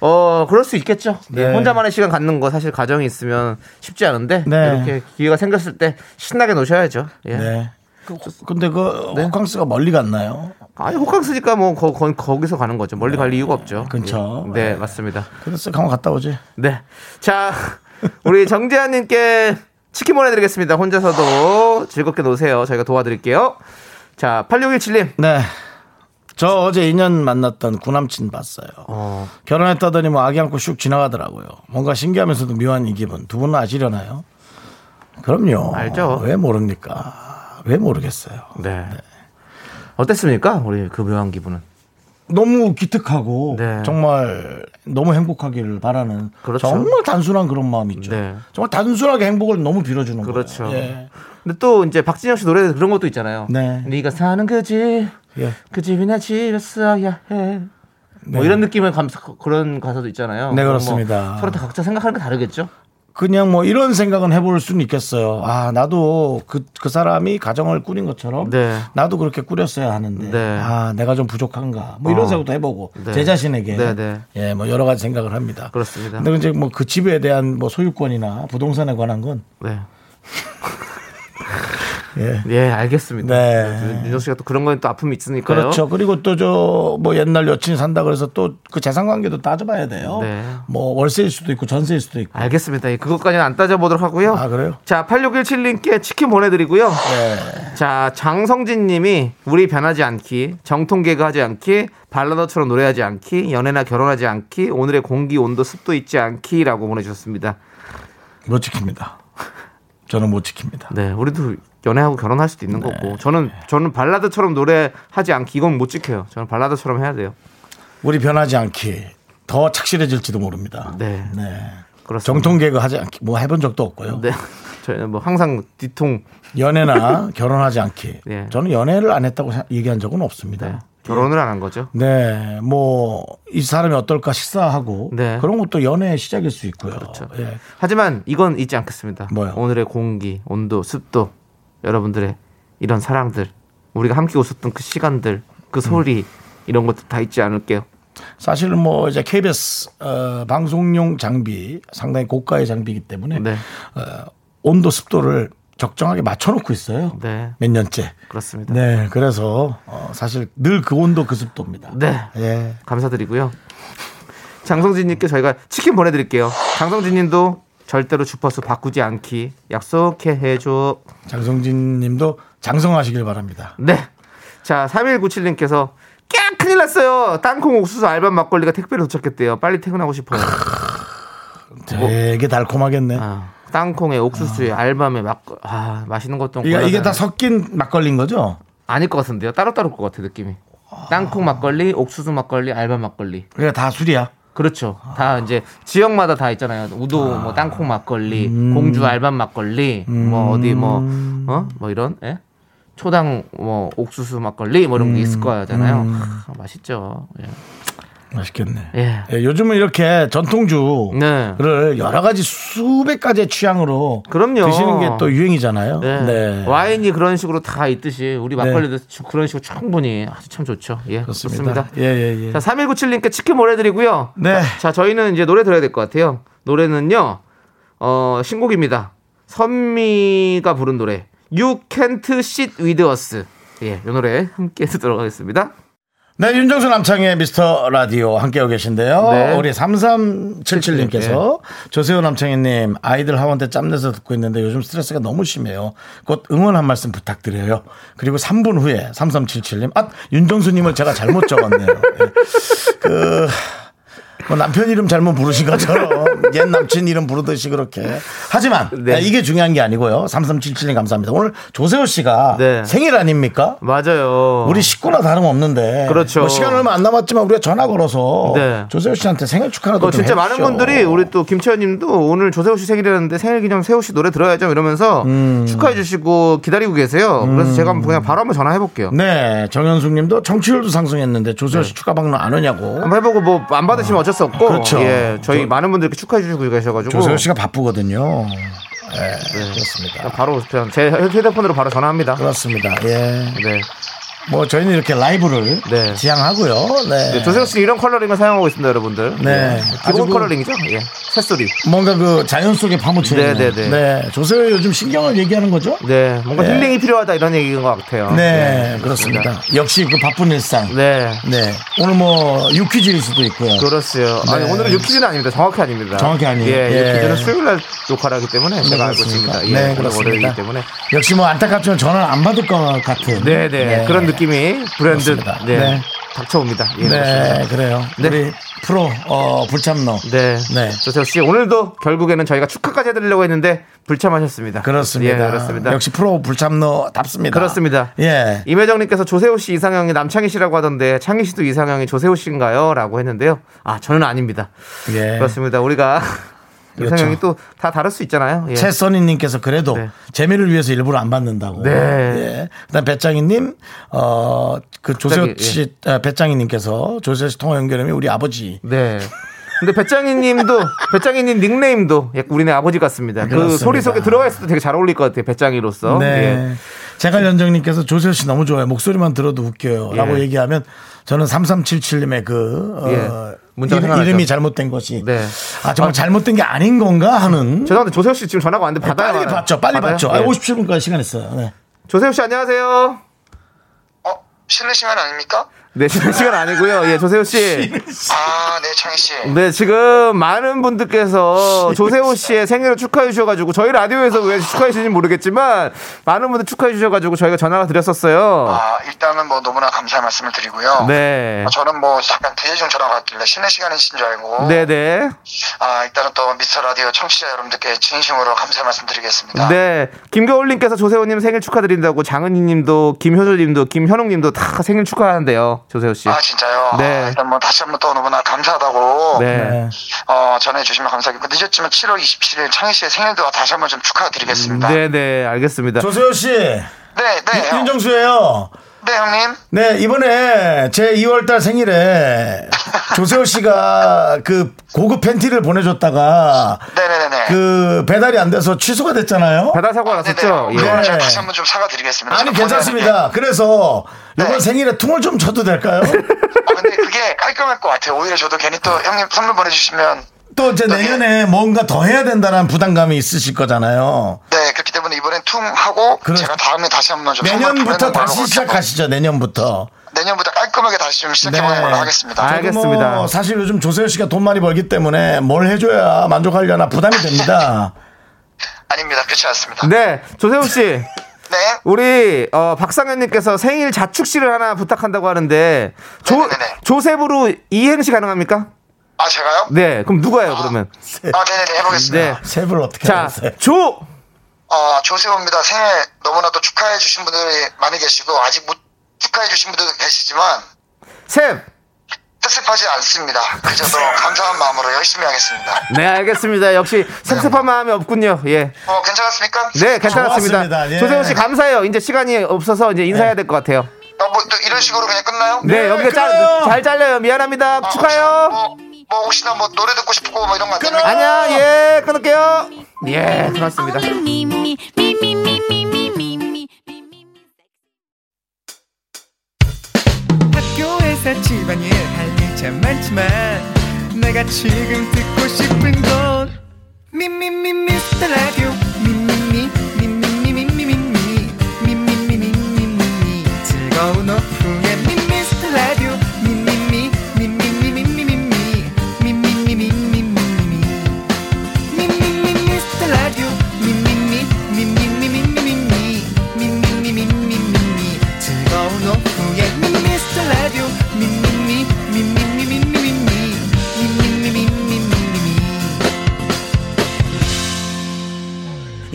어, 그럴 수 있겠죠. 예, 네. 혼자만의 시간 갖는 거 사실 가정이 있으면 쉽지 않은데 네. 이렇게 기회가 생겼을 때 신나게 노셔야죠. 예. 네. 그, 근데 그 호캉스가 멀리 갔나요? 아니 호캉스니까 뭐 거, 거, 거 기서 가는 거죠. 멀리 갈 이유가 없죠. 근처. 예. 네, 맞습니다. 그래서 한번 갔다 오지. 네. 자, 우리 정재환 님께 치킨 보내드리겠습니다. 혼자서도 즐겁게 노세요. 저희가 도와드릴게요. 자, 8617님. 네. 저 어제 2년 만났던 구남친 봤어요. 어, 결혼했다더니 뭐 아기 안고 슉 지나가더라고요. 뭔가 신기하면서도 묘한 이 기분. 두 분은 아시려나요? 그럼요. 알죠. 왜 모릅니까? 왜 모르겠어요. 네. 어땠습니까? 우리 그 묘한 기분은. 너무 기특하고 네. 정말 너무 행복하기를 바라는 그렇죠. 정말 단순한 그런 마음 있죠. 네. 정말 단순하게 행복을 너무 빌어주는 그렇죠. 거예요. 예. 근데 또 이제 박진영 씨 노래 그런 것도 있잖아요. 네. 네가 사는 그 집, 예. 그 집이 내 집이었어야 해. 뭐 네. 이런 느낌의 감, 그런 가사도 있잖아요. 네, 그럼 그렇습니다. 뭐 서로 다 각자 생각하는 게 다르겠죠? 그냥 뭐 이런 생각은 해볼 수는 있겠어요. 아 나도 그, 그 사람이 가정을 꾸린 것처럼 네. 나도 그렇게 꾸렸어야 하는데 네. 아 내가 좀 부족한가 뭐 이런 어. 생각도 해보고 네. 제 자신에게 네, 네. 예뭐 여러 가지 생각을 합니다. 그렇습니다. 근데 이제 뭐 그 집에 대한 뭐 소유권이나 부동산에 관한 건 네. *laughs* 예. 예, 알겠습니다. 네. 윤정 씨가 또 그런 건 또 아픔이 있으니까요. 그렇죠. 그리고 또 저 뭐 옛날 여친이 산다 그래서 또 그 재산 관계도 따져봐야 돼요. 네. 뭐 월세일 수도 있고 전세일 수도 있고. 알겠습니다. 예, 그것까지는 안 따져보도록 하고요. 아 그래요? 자, 8617님께 치킨 보내드리고요. 네. 자, 장성진 님이 우리 변하지 않기, 정통 개그 하지 않기, 발라더처럼 노래하지 않기, 연애나 결혼하지 않기, 오늘의 공기, 온도, 습도 있지 않기라고 보내주셨습니다. 못 지킵니다. 저는 못 지킵니다. 네, 우리도 연애하고 결혼할 수도 있는 네. 거고, 저는, 저는 발라드처럼 노래하지 않기, 이건 못 지켜요. 저는 발라드처럼 해야 돼요. 우리 변하지 않기 더 착실해질지도 모릅니다. 네. 네. 그렇습니다. 정통 개그 하지 않기 뭐 해본 적도 없고요. 네. *laughs* 저희는 뭐 항상 뒤통, 연애나 결혼하지 않기. 네. 저는 연애를 안 했다고 생- 얘기한 적은 없습니다. 네. 결혼을 안 한 거죠. 네, 뭐 이 사람이 어떨까 식사하고 네. 그런 것도 연애의 시작일 수 있고요. 그렇죠. 예. 하지만 이건 잊지 않겠습니다. 뭐요? 오늘의 공기, 온도, 습도, 여러분들의 이런 사랑들, 우리가 함께 웃었던 그 시간들, 그 소리, 이런 것도 다 잊지 않을게요. 사실 뭐 이제 KBS 어, 방송용 장비 상당히 고가의 장비이기 때문에 네. 어, 온도 습도를 적정하게 맞춰놓고 있어요. 네. 몇 년째. 그렇습니다. 네, 그래서 어, 사실 늘 그 온도 그 습도입니다. 네. 예. 감사드리고요. 장성진님께 저희가 치킨 보내드릴게요. 장성진님도 절대로 주파수 바꾸지 않기 약속해 해줘. 장성진 님도 장성하시길 바랍니다. 네. 자, 3197님께서 깍 큰일 났어요. 땅콩 옥수수 알밤 막걸리가 택배로 도착했대요. 빨리 퇴근하고 싶어요. 되게 달콤하겠네. 아, 땅콩에 옥수수에 알밤에 막, 아, 맛있는 것도 이게, 이게 다 섞인 막걸리인 거죠? 아닐 것 같은데요. 따로따로 것 같아, 느낌이. 땅콩 막걸리, 옥수수 막걸리, 알밤 막걸리. 그러니까 다 술이야. 그렇죠. 다 이제 지역마다 다 있잖아요. 우도 뭐 땅콩 막걸리, 음. 공주 알밤 막걸리, 뭐 어디 뭐 어? 뭐 이런 예? 초당 뭐 옥수수 막걸리 뭐 이런 게 있을 거잖아요. 음. 아, 맛있죠. 예. 맛있겠네. 예. 예, 요즘은 이렇게 전통주를 네. 여러 가지 수백 가지의 취향으로 그럼요. 드시는 게 또 유행이잖아요. 네. 네. 와인이 그런 식으로 다 있듯이 우리 막걸리도 그런 식으로 충분히 아주 참 좋죠. 예. 그렇습니다. 좋습니다. 예, 예, 예. 자, 3197님께 치킨 보내드리고요. 네. 자, 저희는 이제 노래 들어야 될 것 같아요. 노래는요, 어, 신곡입니다. 선미가 부른 노래. You can't sit with us. 예, 이 노래 함께 *laughs* 듣도록 하겠습니다. 네, 윤정수 남창의 미스터 라디오 함께하고 계신데요. 네. 우리 3377님께서 조세호 남창희님 아이들 하원 때 짬내서 듣고 있는데 요즘 스트레스가 너무 심해요. 곧 응원 한 말씀 부탁드려요. 그리고 3분 후에 3377님, 아, 윤정수님을 제가 잘못 적었네요. 예. 그, 뭐 남편 이름 잘못 부르신 것처럼 옛 남친 이름 부르듯이 그렇게. 하지만 네. 이게 중요한 게 아니고요. 3377님 감사합니다. 오늘 조세호 씨가 네. 생일 아닙니까? 맞아요. 우리 식구나 다름없는데. 그렇죠. 뭐 시간 얼마 안 남았지만 우리가 전화 걸어서 네. 조세호 씨한테 생일 축하라도 어, 좀 진짜 많은. 분들이 우리 또 김채연님도 오늘 조세호 씨 생일이라는데 생일 기념 세호 씨 노래 들어야죠 이러면서 음. 축하해 주시고 기다리고 계세요. 그래서 제가 그냥 바로 한번 전화해 볼게요. 네, 정현숙 님도 청취율도 상승했는데 조세호 씨 축하 방문 안 오냐고. 한번 해보고 뭐 안 받으시면 어 쩔 수 없고 그렇죠. 예, 저희 저- 많은 분들께 축하해 주시고 계셔가지고 조세호 씨가 바쁘거든요. 네, 그렇습니다. 바로 제 휴대폰으로 바로 전화합니다. 그렇습니다. 예. 네. 뭐 저희는 이렇게 라이브를 네. 지향하고요. 네. 네, 조세호 씨 이런 컬러링을 사용하고 있습니다, 여러분들. 네. 기본 아주 그- 컬러링이죠. 예. 새소리. 뭔가 그 자연 속에 파묻혀 있는. 네, 네, 네. 조세호 요즘 신경을 얘기하는 거죠? 네. 뭔가 네. 힐링이 필요하다 이런 얘기인 것 같아요. 네, 그렇습니다. 역시 그 바쁜 일상. 네. 네. 오늘 뭐 유퀴즈일 수도 있고요. 그렇어요. 아니, 네. 오늘은 유퀴즈는 아닙니다. 정확히 아닙니다. 정확히 아니에요. 예, 예. 유퀴즈는 수요일 날 녹화를 하기 때문에 제가 알고? 있습니다. 예, 네, 오늘 그렇습니다. 월요일이기 때문에. 역시 뭐 안타깝지만 전화를 안 받을 것 같은. 네, 네. 그런 느낌 이 브랜드. 그렇습니다. 네. 네. 닥쳐옵니다. 예, 네. 그래요. 네. 우리 프로 어, 불참로. 네. 네. 조세호 씨, 오늘도 결국에는 저희가 축하까지 해드리려고 했는데 불참하셨습니다. 그렇습니다. 예, 그렇습니다. 역시 프로 불참로답습니다. 그렇습니다. 예. 임혜정님께서 조세호 씨 이상형이 남창희 씨라고 하던데 창희 씨도 이상형이 조세호 씨인가요? 라고 했는데요. 아, 저는 아닙니다. 예. 그렇습니다. 우리가 그렇죠. 이상형이 또 다 다를 수 있잖아요. 예. 최써니님께서 그래도 네. 재미를 위해서 일부러 안 받는다고. 네. 예. 그다음 배짱이님, 어, 그 조세호 갑자기, 씨, 아, 배짱이님께서 조세호 씨 통화 연결하면 우리 아버지. 네. 근데 배짱이 님도, 배짱이 님 닉네임도 약간 우리네 아버지 같습니다. 그 그렇습니다. 소리 속에 들어가 때 되게 잘 어울릴 것 같아요. 배짱이로서. 네. 예. 제가 연정님께서 조세호 씨 너무 좋아요. 목소리만 들어도 웃겨요. 예. 라고 얘기하면 저는 3377님의 그, 어, 예. 문자가 이름. 이름이 잘못된 것이. 네. 아, 정말 잘못된 게 아닌 건가 하는. 죄송한데 조세호 씨 지금 전화가 왔는데 받아요. 빨리? 봤죠. 빨리 받아요? 봤죠. 아, 예. 57분까지 시간 있어요. 네. 조세호 씨 안녕하세요. 어, 쉬는 시간 아닙니까? 네, 쉬는 시간 아니고요. 예, 조세호 씨. 아, 네, 창희 씨. 네, 지금 많은 분들께서 조세호 씨의 생일을 축하해 주셔가지고 저희 라디오에서 왜 축하해 주는지 모르겠지만 많은 분들 축하해 주셔가지고 저희가 전화가 드렸었어요. 아, 일단은 뭐 너무나 감사의 말씀을 드리고요. 네. 어, 저는 뭐 약간 대중 전화가 왔길래 쉬는 시간이신 줄 알고. 네네. 아, 일단은 또 미스터 라디오 청취자 여러분들께 진심으로 감사의 말씀 드리겠습니다. 네. 김겨울님께서 조세호님 생일 축하드린다고 장은희님도 김효조님도 김현웅님도 다 생일 축하하는데요. 조세호 씨. 아, 진짜요? 네. 아, 일단 뭐 다시 한번 또 너무나 감사하다고. 네. 네. 어, 전해주시면 감사하겠고, 늦었지만 7월 27일 창희 씨의 생일도 다시 한번 좀 축하드리겠습니다. 네, 네네. 알겠습니다. 조세호 씨. 네. 형. 윤정수예요. 네, 형님. 네, 이번에 제 2월달 생일에 조세호 씨가 그 고급 팬티를 보내줬다가 네네네네. 그 배달이 안 돼서 취소가 됐잖아요. 배달 사고가 났었죠? 네네. 예. 그걸 제가 네. 다시 한번 좀 사과드리겠습니다. 아니 괜찮습니다. 그래서 이번 네. 생일에 퉁을 좀 쳐도 될까요? 아, 근데 그게 깔끔할 것 같아요. 오히려 저도 괜히 또 형님 선물 보내주시면 또 이제 내년에 뭔가 더 해야 된다는 부담감이 있으실 거잖아요. 네 그렇기 때문에 이번엔 퉁 하고 그래. 제가 다음에 다시 한번 좀 내년부터 다시 좀 시작하시죠. 내년부터. 내년부터 깔끔하게 다시 좀 시작해보는 네. 걸로 하겠습니다. 알겠습니다. 뭐 사실 요즘 조세호 씨가 돈 많이 벌기 때문에 뭘 해줘야 만족하려나 부담이 됩니다. *laughs* 아닙니다. 그렇지 않습니다. 네. 조세호 씨. *laughs* 네. 우리 어, 박상현님께서 생일 자축시를 하나 부탁한다고 하는데 조, 네네네. 조셉으로 이행시 가능합니까? 아 제가요? 네, 그럼 누가요 그러면? 아 네네네 해보겠습니다. 네, 세부를 어떻게 자, 하세요? 조, 어 조세호입니다. 생일 너무나도 축하해 주신 분들이 많이 계시고 아직 못 축하해 주신 분들도 계시지만 셉. 섭섭하지 않습니다. 그저 더 감사한 마음으로 열심히 하겠습니다. 네, 알겠습니다. 역시 섭섭한 마음이 없군요. 예, 어 괜찮았습니까? 네, 괜찮았습니다. 예. 조세호 씨 감사해요. 이제 시간이 없어서 이제 인사해야 될 것 같아요. 어, 뭐또 이런 식으로 그냥 끝나요? 네, 네, 여기가 잘. 잘 잘려요. 미안합니다. 아, 축하해요. 뭐, 뭐 혹시나 뭐 노래 듣고 싶고 뭐 이런 거 안 됩니까? 아니야 예 끊을게요. 예 끊었습니다. 학교에서 집안일 할일참 많지만 내가 지금 듣고 싶은 건 미미미 미스터 라디오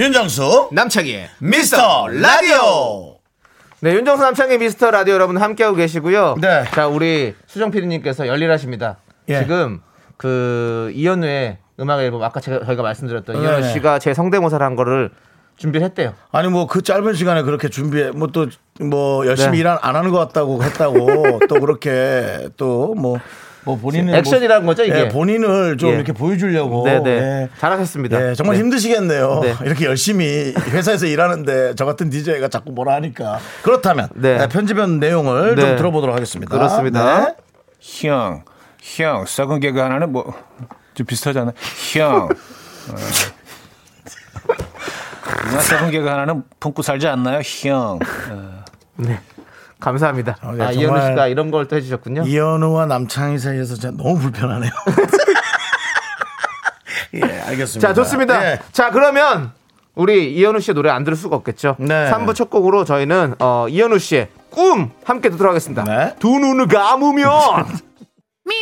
윤정수 남창희의 미스터 라디오. 네, 윤정수 남창희 미스터 라디오 여러분 함께하고 계시고요. 네. 자, 우리 수정 PD님께서 열일하십니다. 예. 지금 그 이현우의 음악 앨범 아까 제가 저희가 말씀드렸던 네. 이현우 씨가 제 성대모사를 한 거를 준비를 했대요. 아니 뭐 그 짧은 시간에 그렇게 준비해 뭐 또 뭐 열심히 네. 일안 하는 것 같다고 했다고 *laughs* 또 그렇게 또 뭐 뭐 본인은 액션이라는 거죠, 이게? 예, 본인을 좀 예. 이렇게 보여주려고 네, 네. 예. 잘하셨습니다. 예, 정말 네. 힘드시겠네요. 네. *laughs* 이렇게 열심히 회사에서 일하는데 저 같은 DJ가 자꾸 뭐라 하니까 그렇다면 네. 네, 편집한 내용을 네. 좀 들어보도록 하겠습니다. 그렇습니다. 네. 형, 형, 썩은 개그 하나는 뭐, 좀 비슷하잖아. 형. 어. *laughs* 누나 썩은 개그 하나는 품고 살지 않나요? 형. 어. 네. 감사합니다. 어, 네, 아, 이현우 씨가 이런 걸 또 해주셨군요. 이현우와 남창희 사이에서 진짜 너무 불편하네요. 예, 알겠습니다. 자, 좋습니다. 예. 자, 그러면 우리 이현우 씨의 노래 안 들을 수가 없겠죠. 네. 3부 첫 곡으로 저희는 어, 이현우 씨의 꿈 함께 듣도록 하겠습니다. 네. 두 눈을 감으면 me,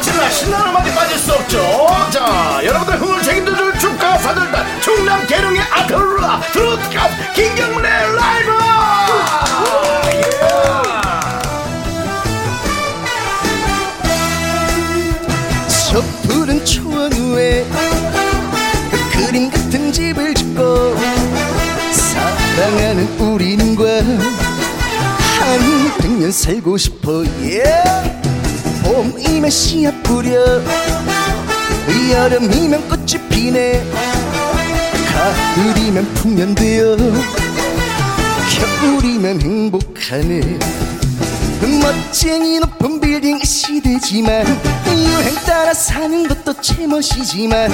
자치는 신나는 음악이 빠질 수 없죠. 자 여러분들 흥을 책임져줄 축하 사절단 충남 계룡의 아틀라 트로트카 김경문의 라이브! 저 푸른 초원 위에 그림 같은 집을 짓고 사랑하는 우리는과 한 백년 살고 싶어. yeah. 봄이면 씨앗 뿌려. 여름이면 꽃이 피네. 가을이면 풍년되어. 겨울이면 행복하네. 멋쟁이 높은 빌딩 시대지만 유행 따라 사는 것도 제멋이지만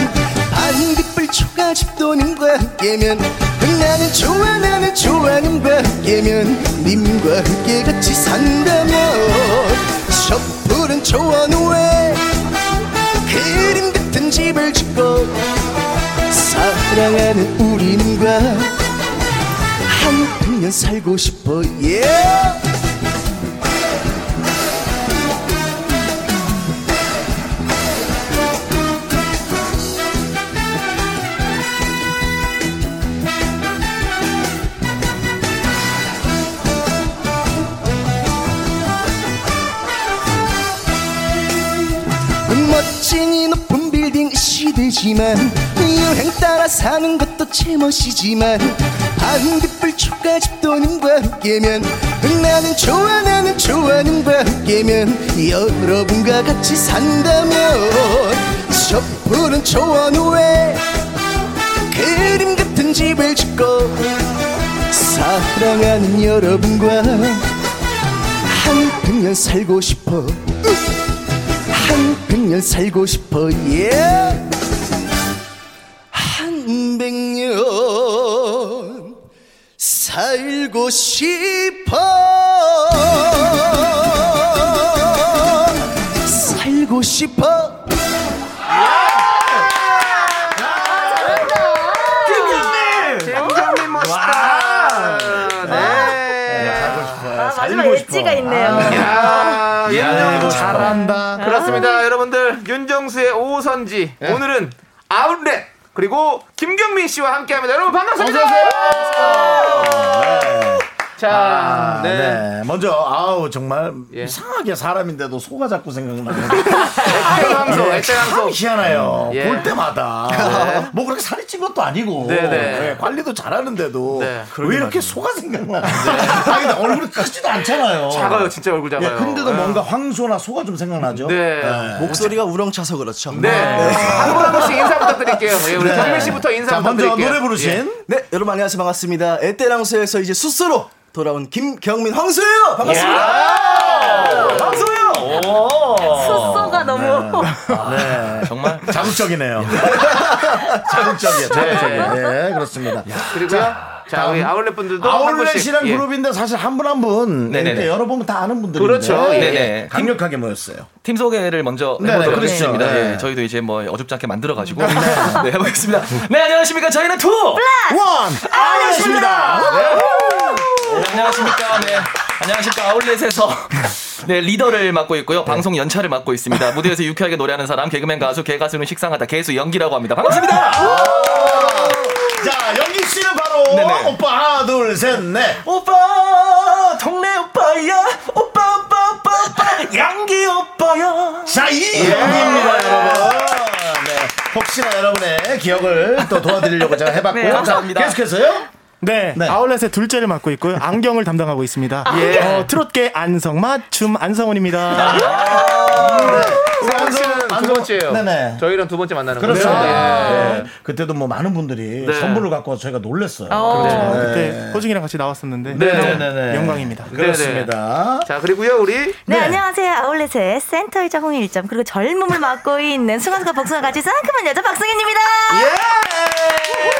반딧불 초가집 도 님과 함께면 나는 좋아 나는 좋아 님과 함께면 님과 함께 같이 산다면. 저 푸른 초원 위에 그림 같은 집을 짓고 사랑하는 우리님과 한 백년 살고 싶어 yeah. 멋쟁이 높은 빌딩 시대지만 유행 따라 사는 것도 제멋이지만 반딧불 초가 집 도님과 함께면 나는 좋아 나는 좋아 님과 함께면 여러분과 같이 산다면 저 푸른 초원 위에 그림 같은 집을 짓고 사랑하는 여러분과 한 백년 살고 싶어. 한 백년 살고 싶어 yeah. 한 백년 살고 싶어. 살고 싶어. 김정민! 멋있다. 네. 마지막 엣지가 있네요. 야, 윤정수 잘한다 그렇습니다 여러분들. 윤정수의 오선지. 오늘은 아웃렛. 그리고 김경민 씨와 함께합니다. 여러분 반갑습니다 자, 아, 네. 네. 먼저 아우 정말 예. 이상하게 사람인데도 소가 자꾸 생각나는. 네, *laughs* 참 애태강소. 희한해요. 예. 볼 때마다 뭐 그렇게 살이 찐 것도 아니고 네, 네. 네, 관리도 잘하는데도 네. 왜 이렇게 소가 생각나는데? *laughs* 아 근데 얼굴이 크지도 않잖아요. 작아요, 진짜 얼굴 예, 작아요. 근데도 네. 뭔가 황소나 소가 좀 생각나죠. 네. 목소리가 우렁차서 그렇죠. 네. 한분 한 분씩 인사 부탁드릴게요. 예, 우리 네. 정민 씨부터 인사 자 먼저 부탁드릴게요. 노래 부르신 예. 네, 여러분 안녕하세요. 반갑습니다. 에떼랑스에서 이제 수스로 돌아온 김경민 황소예요. 반갑습니다. 황소예요. 숫소가 너무. 네. 정말 *laughs* 자극적이네요. 자극적이에요. 자극적이에요. 네, 그렇습니다. 그리고요. 자, 우리 아울렛 분들도 한 아울렛이란. 예. 그룹인데 사실 한 분 한분 네네네. 이렇게 열어보면 다 아는 분들인데 그렇죠. 예. 네네. 강력하게 모였어요. 팀 소개를 먼저 해보도록 그렇죠. 하겠습니다. 네. 예, 저희도 이제 뭐 어줍지 않게 만들어가지고 *laughs* 네, 해보겠습니다. 네 안녕하십니까 저희는 투원 아울렛입니다. 네, 안녕하십니까. 네. 안녕하십니까. 아울렛에서 *laughs* 네, 리더를 맡고 있고요. 방송 연차를 맡고 있습니다. 무대에서 유쾌하게 노래하는 사람, 개그맨 가수, 개가수는 식상하다, 개수 연기라고 합니다. 반갑습니다. 자 영기 씨는 바로 네네. 오빠 하나 둘 셋 넷. 오빠, 동네 오빠야. 오빠, 오빠, 오빠, 오빠. 양기 오빠야. 자, 이 영기입니다, 여러분. 네. 혹시나 여러분의 기억을 또 도와드리려고 제가 해봤고요. 네, 자, 감사합니다. 계속해서요. 네, 네. 아울렛의 둘째를 맡고 있고요. *laughs* 안경을 담당하고 있습니다. 예. 어, 트롯계 안성맞 춤 안성원입니다. 우리 성원 씨는 두 안성- 번째예요. 네네. 저희랑 두 번째 만나는 그렇죠. 거죠. 예. 네. 그때도 뭐 많은 분들이 네. 선물을 갖고 와서 저희가 놀랬어요. 어. 네. 그때 호중이랑 같이 나왔었는데 네네네. 영광입니다. 그렇습니다. 자, 그리고요, 우리 네, 네. 안녕하세요. 아울렛의 센터이자 홍일점 그리고 젊음을 맡고 있는 승환과 복숭아 같이 상큼한 여자 박승현입니다.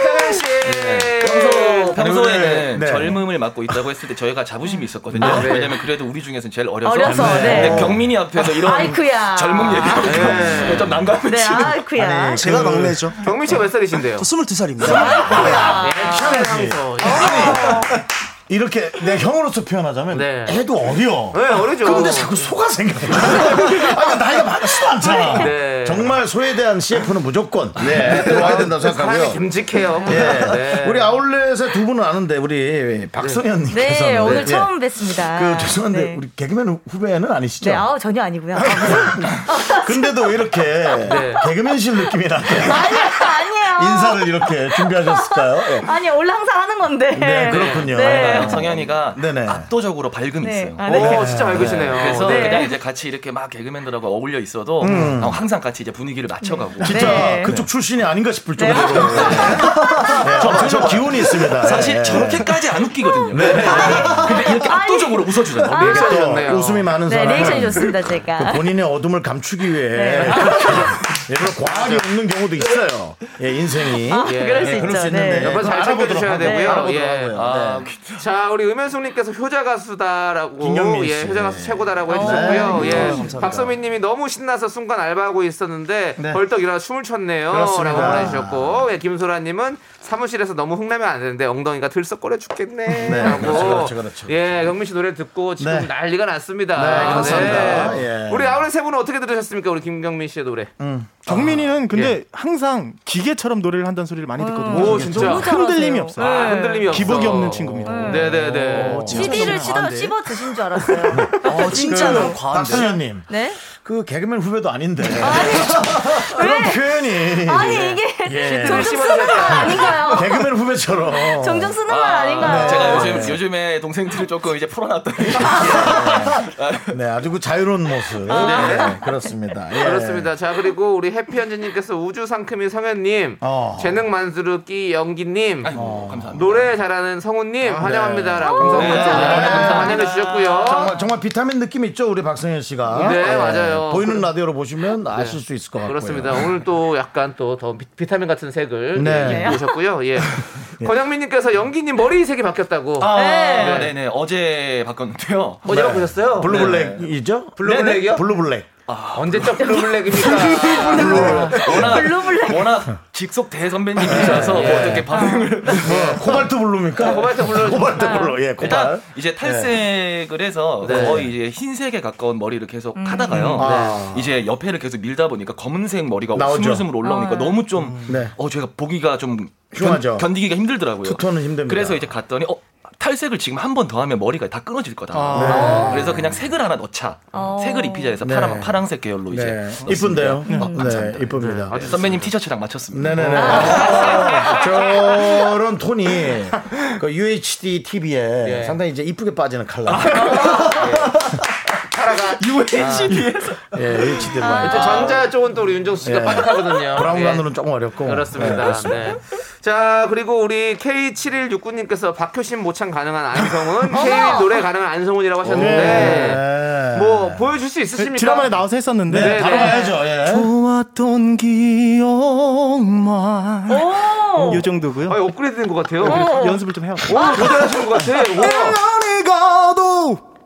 성현 씨. 평소, 평소에는 네. 젊음을 맡고 있다고 했을 때 저희가 자부심이 있었거든요. 아, 네. 왜냐면 그래도 우리 중에서는 제일 어려서. 어려서, 네. 근데 경민이 앞에서 이런 아이쿠야. 젊음 얘기하니까 네. 좀 난감해 네. 아이쿠야. 제가 막내죠. 경민 씨가 몇 살이신데요? 저 22살입니다. 희한하지. 이렇게 내 형으로서 표현하자면 네. 애도 어려. 네, 어리죠. 근데 자꾸 소가 생각나. *laughs* 아니, 나이가 많지도 않잖아. 네. 정말 소에 대한 CF는 무조건 네, 들어와야 된다고 사람이 생각하고요. 듬직해요. 예. 네. 우리 아울렛의 두 분은 아는데 우리 박선현님께서 네, 오늘 처음 뵙습니다. 그 죄송한데 네. 우리 개그맨 후배는 아니시죠? 네, 아우 전혀 아니고요. *laughs* 근데 왜 이렇게 네. 개그맨실 느낌이 나게 아니요, 아니에요. 인사를 이렇게 준비하셨을까요? 예. 아니 원래 항상 하는 건데. 네, 그렇군요. 네. 아, 성현이가 네네. 압도적으로 밝음 이 네. 있어요. 아, 네. 오, 진짜 밝으시네요. 그래서 네. 그냥 이제 같이 이렇게 막 개그맨들하고 어울려 있어도 어, 항상 같이 이제 분위기를 맞춰가고. 진짜 네. 그쪽 출신이 아닌가 싶을 정도로 네. 저, 저 기운이 있습니다. 사실 네. 저렇게까지 안 웃기거든요. 근데 이렇게 압도적으로 웃어주잖아요. 이게 리액션이 또 좋네요. 웃음이 많은 네, 사람은 리액션이 좋습니다, 제가. 그 본인의 어둠을 감추기 위해 네. 일부러 과하게 웃는 경우도 있어요. 예, 인생이. 아, 예. 그럴 수 예, 있죠. 그럴 수 있는데 네. 옆에서 잘 알아보도록 하고요. 되고요. 네, 알아보도록 예. 하고요. 아, 네. 자, 우리 음현숙님께서 효자 가수다라고 김경민 씨. 예, 효자 가수 최고다라고 네. 해주셨고요. 네, 예, 감사합니다. 박서민님이 너무 신나서 순간 알바하고 있었는데 네. 벌떡 일어나 춤을 췄네요. 라고 보내주셨고, 예, 김소라님은 사무실에서 너무 흥나면 안 되는데 엉덩이가 들썩거려 죽겠네. *laughs* 네, 라고. 그렇죠, 그렇죠, 그렇죠. 예, 경민 씨 노래 듣고 지금 네. 난리가 났습니다. 네, 감사합니다. 예. 우리 아우렛 세 분은 어떻게 들으셨습니까? 우리 김경민 씨의 노래. 정민이는 근데 예. 항상 기계처럼 노래를 한다는 소리를 많이 듣거든요. 오, 진짜. 흔들림이 없어요. 아, 흔들림이 없어. 기복이 없는 친구입니다. 네 네 네. CD를 씹어, 씹어 드신 줄 알았어요. *laughs* 어, 진짜로 과한데. 박수현님. 네? 그 개그맨 후배도 아닌데. 그런 표현이. 아니 이게 예. 종종 쓰는 말 아닌가요? 개그맨 후배처럼. 종종 쓰는 말 아닌가요? 제가 요즘 요즘에 동생들을 조금 이제 풀어놨더니 네, *laughs* 아주 그 자유로운 모습. 네, 그렇습니다. 예. 그렇습니다. 자 그리고 우리 해피현진님께서 우주 상큼이 성현님, 어. 재능 만수르기 연기님, 아이고, 감사합니다. 노래 잘하는 성우님 환영합니다라고 네. 네. 환영해 주셨고요. 정말, 정말 비타민 느낌 있죠, 우리 박성현 씨가. 네, 맞아요. 보이는 라디오로 보시면 아실 수 있을 것 같고요. 그렇습니다. 오늘 또 약간 또 더 비타민 같은 색을 네. 예, 입으셨고요. *laughs* 예. 권영민님께서 연기님 머리 색이 바뀌었다고. 아, 네. 네. 네 어제 바꿨는데요. 어제 바꾸셨어요? blue black이죠? blue black이요? blue black. 언제적 blue black입니까? *laughs* 워낙 blue black. 워낙 직속 대선배님이셔서 뭐 어떻게 반응을 *laughs* 뭐, 코발트 블루입니까? 코발트 블루. 코발트 블루, 예, 일단 코발. 이제 탈색을 해서 네. 거의 이제 흰색에 가까운 머리를 계속 하다가요. 아. 이제 옆에를 계속 밀다 보니까 검은색 머리가 나오죠. 스물스물 올라오니까 아. 너무 좀 네. 어 제가 보기가 좀 흉하죠. 견, 디기가 힘들더라고요. 투톤은 힘듭니다. 그래서 이제 갔더니 어 탈색을 지금 한 번 더 하면 머리가 다 끊어질 거다. 아. 그래서 그냥 색을 하나 넣자. 어. 색을 입히자 해서 네. 파랑, 파랑색 계열로 이제. 네. 이쁜데요? 어, 네, 감사합니다. 이쁩니다. 아주 선배님 티셔츠랑 맞췄습니다. 네네네. 아, 저런 톤이 *laughs* 그 UHD TV에 예. 상당히 이제 이쁘게 빠지는 컬 *laughs* 아, 가 UHD에서. 아. 예, UHD 아. 전자 쪽은 또 우리 윤정수 씨가 예. 빠듯하거든요. 브라운관으로는 예. 조금 어렵고. 그렇습니다. 네, 네. 자, 그리고 우리 K7169님께서 박효신 모창 가능한 안성훈, K 노래 가능한 안성훈이라고 하셨는데, 네. 뭐, 보여줄 수 있으십니까? 드라마에 나와서 했었는데, 네, 네, 바로 가야죠. 예. 좋았던 기억만. 오! 요 정도고요. 아, 업그레이드 된 것 같아요. 어. 연습을 좀 해요. 오, 모자라시는 것 같아. 요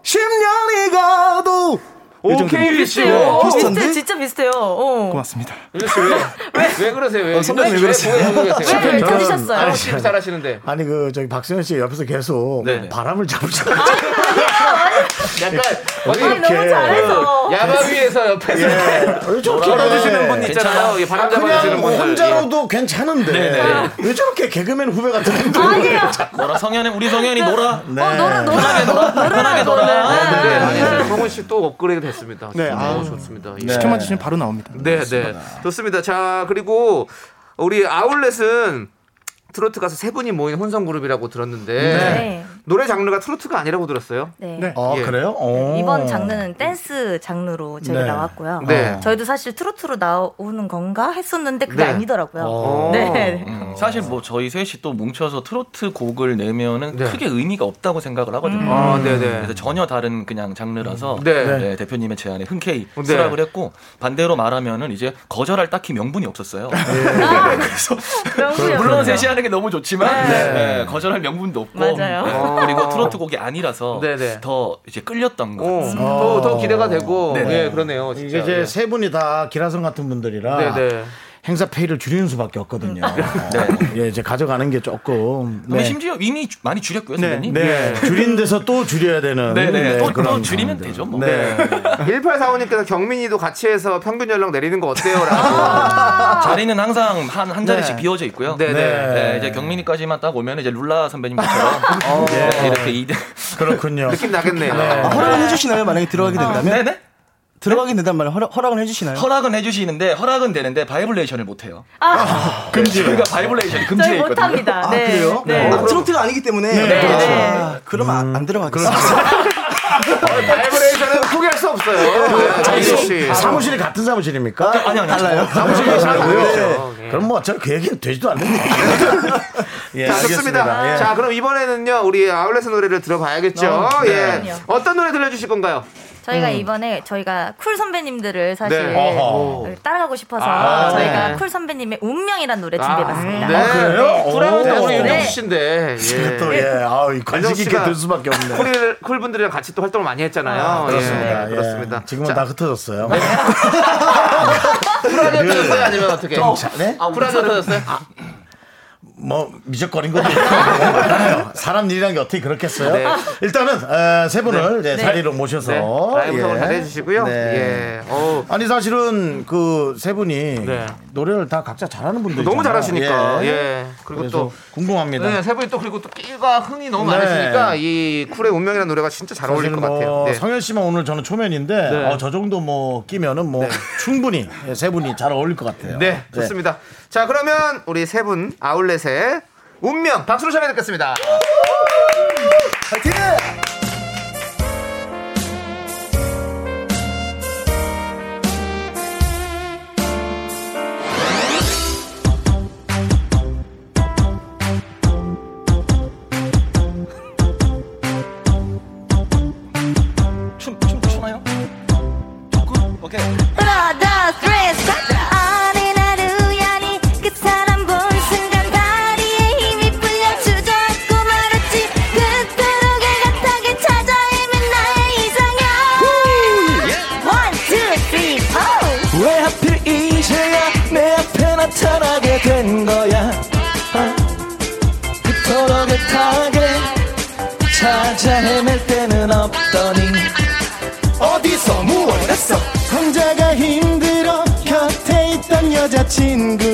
10년이 가도 오케이 비씨 네. 비슷한데? 진짜 비슷해요. 어. 고맙습니다. 왜왜 그러세요? 왜, 어, 선배님 왜 그러세요? 왜 터지셨어요? 잘하시는데. 아니 그 저기 박수현 씨 옆에서 계속 네네. 바람을 잡으셨어요. *laughs* 약간, 아니, 너무 잘해서. 그 야마 위에서 옆에서 왜 저렇게 걸어주시는 분 있잖아요. 괜찮아요. 이 바람 잡아주시는 그냥 분들. 혼자로도 괜찮은데 왜 저렇게 개그맨 후배 같은 행동? 아니에요. 뭐라 성현이 우리 성현이 놀아. 네. 어, 놀아, 놀아. 편하게 놀아. 편하게 놀아. 네, 네. 성훈 씨 또 업그레이드 됐습니다. 네, 너무 아우. 좋습니다. 예. 시켜만 주시면 바로 나옵니다. 네, 네. 좋습니다. 자, 그리고 우리 아울렛은 트로트 가수 세 분이 모인 혼성 그룹이라고 들었는데 네. 노래 장르가 트로트가 아니라고 들었어요. 네. 네. 어 예. 그래요? 오. 이번 장르는 댄스 장르로 저희가 네. 나왔고요. 네. 저희도 사실 트로트로 나오는 건가 했었는데 그게 네. 아니더라고요. 어. 네. 음, 사실 뭐 저희 셋이 또 뭉쳐서 트로트 곡을 내면은 네. 크게 의미가 없다고 생각을 하거든요. 아, 네, 네. 그래서 전혀 다른 그냥 장르라서 네. 네, 대표님의 제안에 흔쾌히 네. 수락을 했고 반대로 말하면은 이제 거절할 딱히 명분이 없었어요. *laughs* 그래서 명분이 물론. 셋이 하는 게 너무 좋지만 네, 거절할 명분도 없고 맞아요. 네, 그리고 트로트 곡이 아니라서 네, 네. 더 이제 끌렸던 것 오, 같습니다. 더, 더 기대가 되고 네. 예, 그러네요. 진짜. 이게 이제 예. 세 분이 다 기라성 같은 분들이라 네, 네. 행사 페이를 줄이는 수밖에 없거든요. *laughs* 예, 이제 가져가는 게 조금 근데 네. 심지어 이미 주- 많이 줄였고요, 네. 선배님. 네, 줄인 데서 또 줄여야 되는 네 네. 또, 또 그런 줄이면 상황들. 되죠, 뭐. 네. 1845님께서 경민이도 같이 해서 평균 연령 내리는 거 어때요? 라고. *laughs* 자리는 항상 한, 한 자리씩 네. 비워져 있고요. 네, 네. 네, 이제 경민이까지만 딱 오면 이제 룰라 선배님처럼 *laughs* 네, 이렇게 이 그렇군요. 느낌 나겠네요. 아, 허락은 해주시나요? 만약에 들어가게 된다면? 네네. 들어가게 된다면 말이야, 허락, 허락은 해주시나요? 허락은 해주시는데 허락은 되는데 바이브레이션을 못해요. 금지. 저희가 바이브레이션이 금지돼 저희 있거든요. 못합니다. 아, 네. 그래요? 네. 아, 트로트가 아니기 때문에. 네. 아, 그러면 안, 안 들어가겠어요. 바이브레이션은 포기할 수 없어요. 자, 이수 이거 씨. 사무실이 같은 사무실입니까? 아니, 아니, 달라요? 사무실이 다르고요. 네. 그럼 뭐 어차피 그 얘기는 되지도 않는 얘기예요. *laughs* 예, 자, 좋습니다. 예. 자, 그럼 이번에는요, 우리 아울렛의 노래를 들어봐야겠죠. 어, 예. 그럼요. 어떤 노래 들려주실 건가요? 저희가 이번에 저희가 쿨 선배님들을 사실 네. 어허. 따라가고 싶어서 아, 저희가 네. 쿨 선배님의 운명이라는 노래 준비해봤습니다. 네. 아, 그래요? 쿨하면 오. 우리 네. 윤정수 씨인데. 예. 또 예, 아, 관심 있게 들 수밖에 없네. 쿨, 쿨 분들이랑 같이 또 활동을 많이 했잖아요. 그렇습니다. 예, 예. 그렇습니다. 지금은 자, 다 흩어졌어요. *laughs* 쿨하게 터졌어요? 아니면 어떻게? 네? 아, 쿨하게 터졌어요? 뭐 미적거린 것도 많아요. 사람 일이란 게 어떻게 그렇겠어요? 네. 일단은 어, 세 분을 이제 네. 자리로 모셔서 네. 라이브 성을 예. 잘 해주시고요. 네. 예. 어우. 아니 사실은 그 세 분이 네. 노래를 다 각자 잘하는 분들 너무 잘하시니까. 예. 그리고 그래서 또. 궁금합니다. 네, 세 분이 또 그리고 또 끼가 흥이 너무 네. 많으시니까 이 쿨의 운명이라는 노래가 진짜 잘 어울릴 사실 것뭐 같아요. 네. 성현 씨만 오늘 저는 초면인데 네. 어, 저 정도 뭐 끼면은 뭐 충분히 예, 세 분이 잘 어울릴 것 같아요. 네, 좋습니다. 자, 그러면 우리 세 분 아울렛의 운명 박수로 전해 듣겠습니다. 파이팅! 춤, 춤 추나요? 조금? 오케이. 하나, 둘, 셋, 여자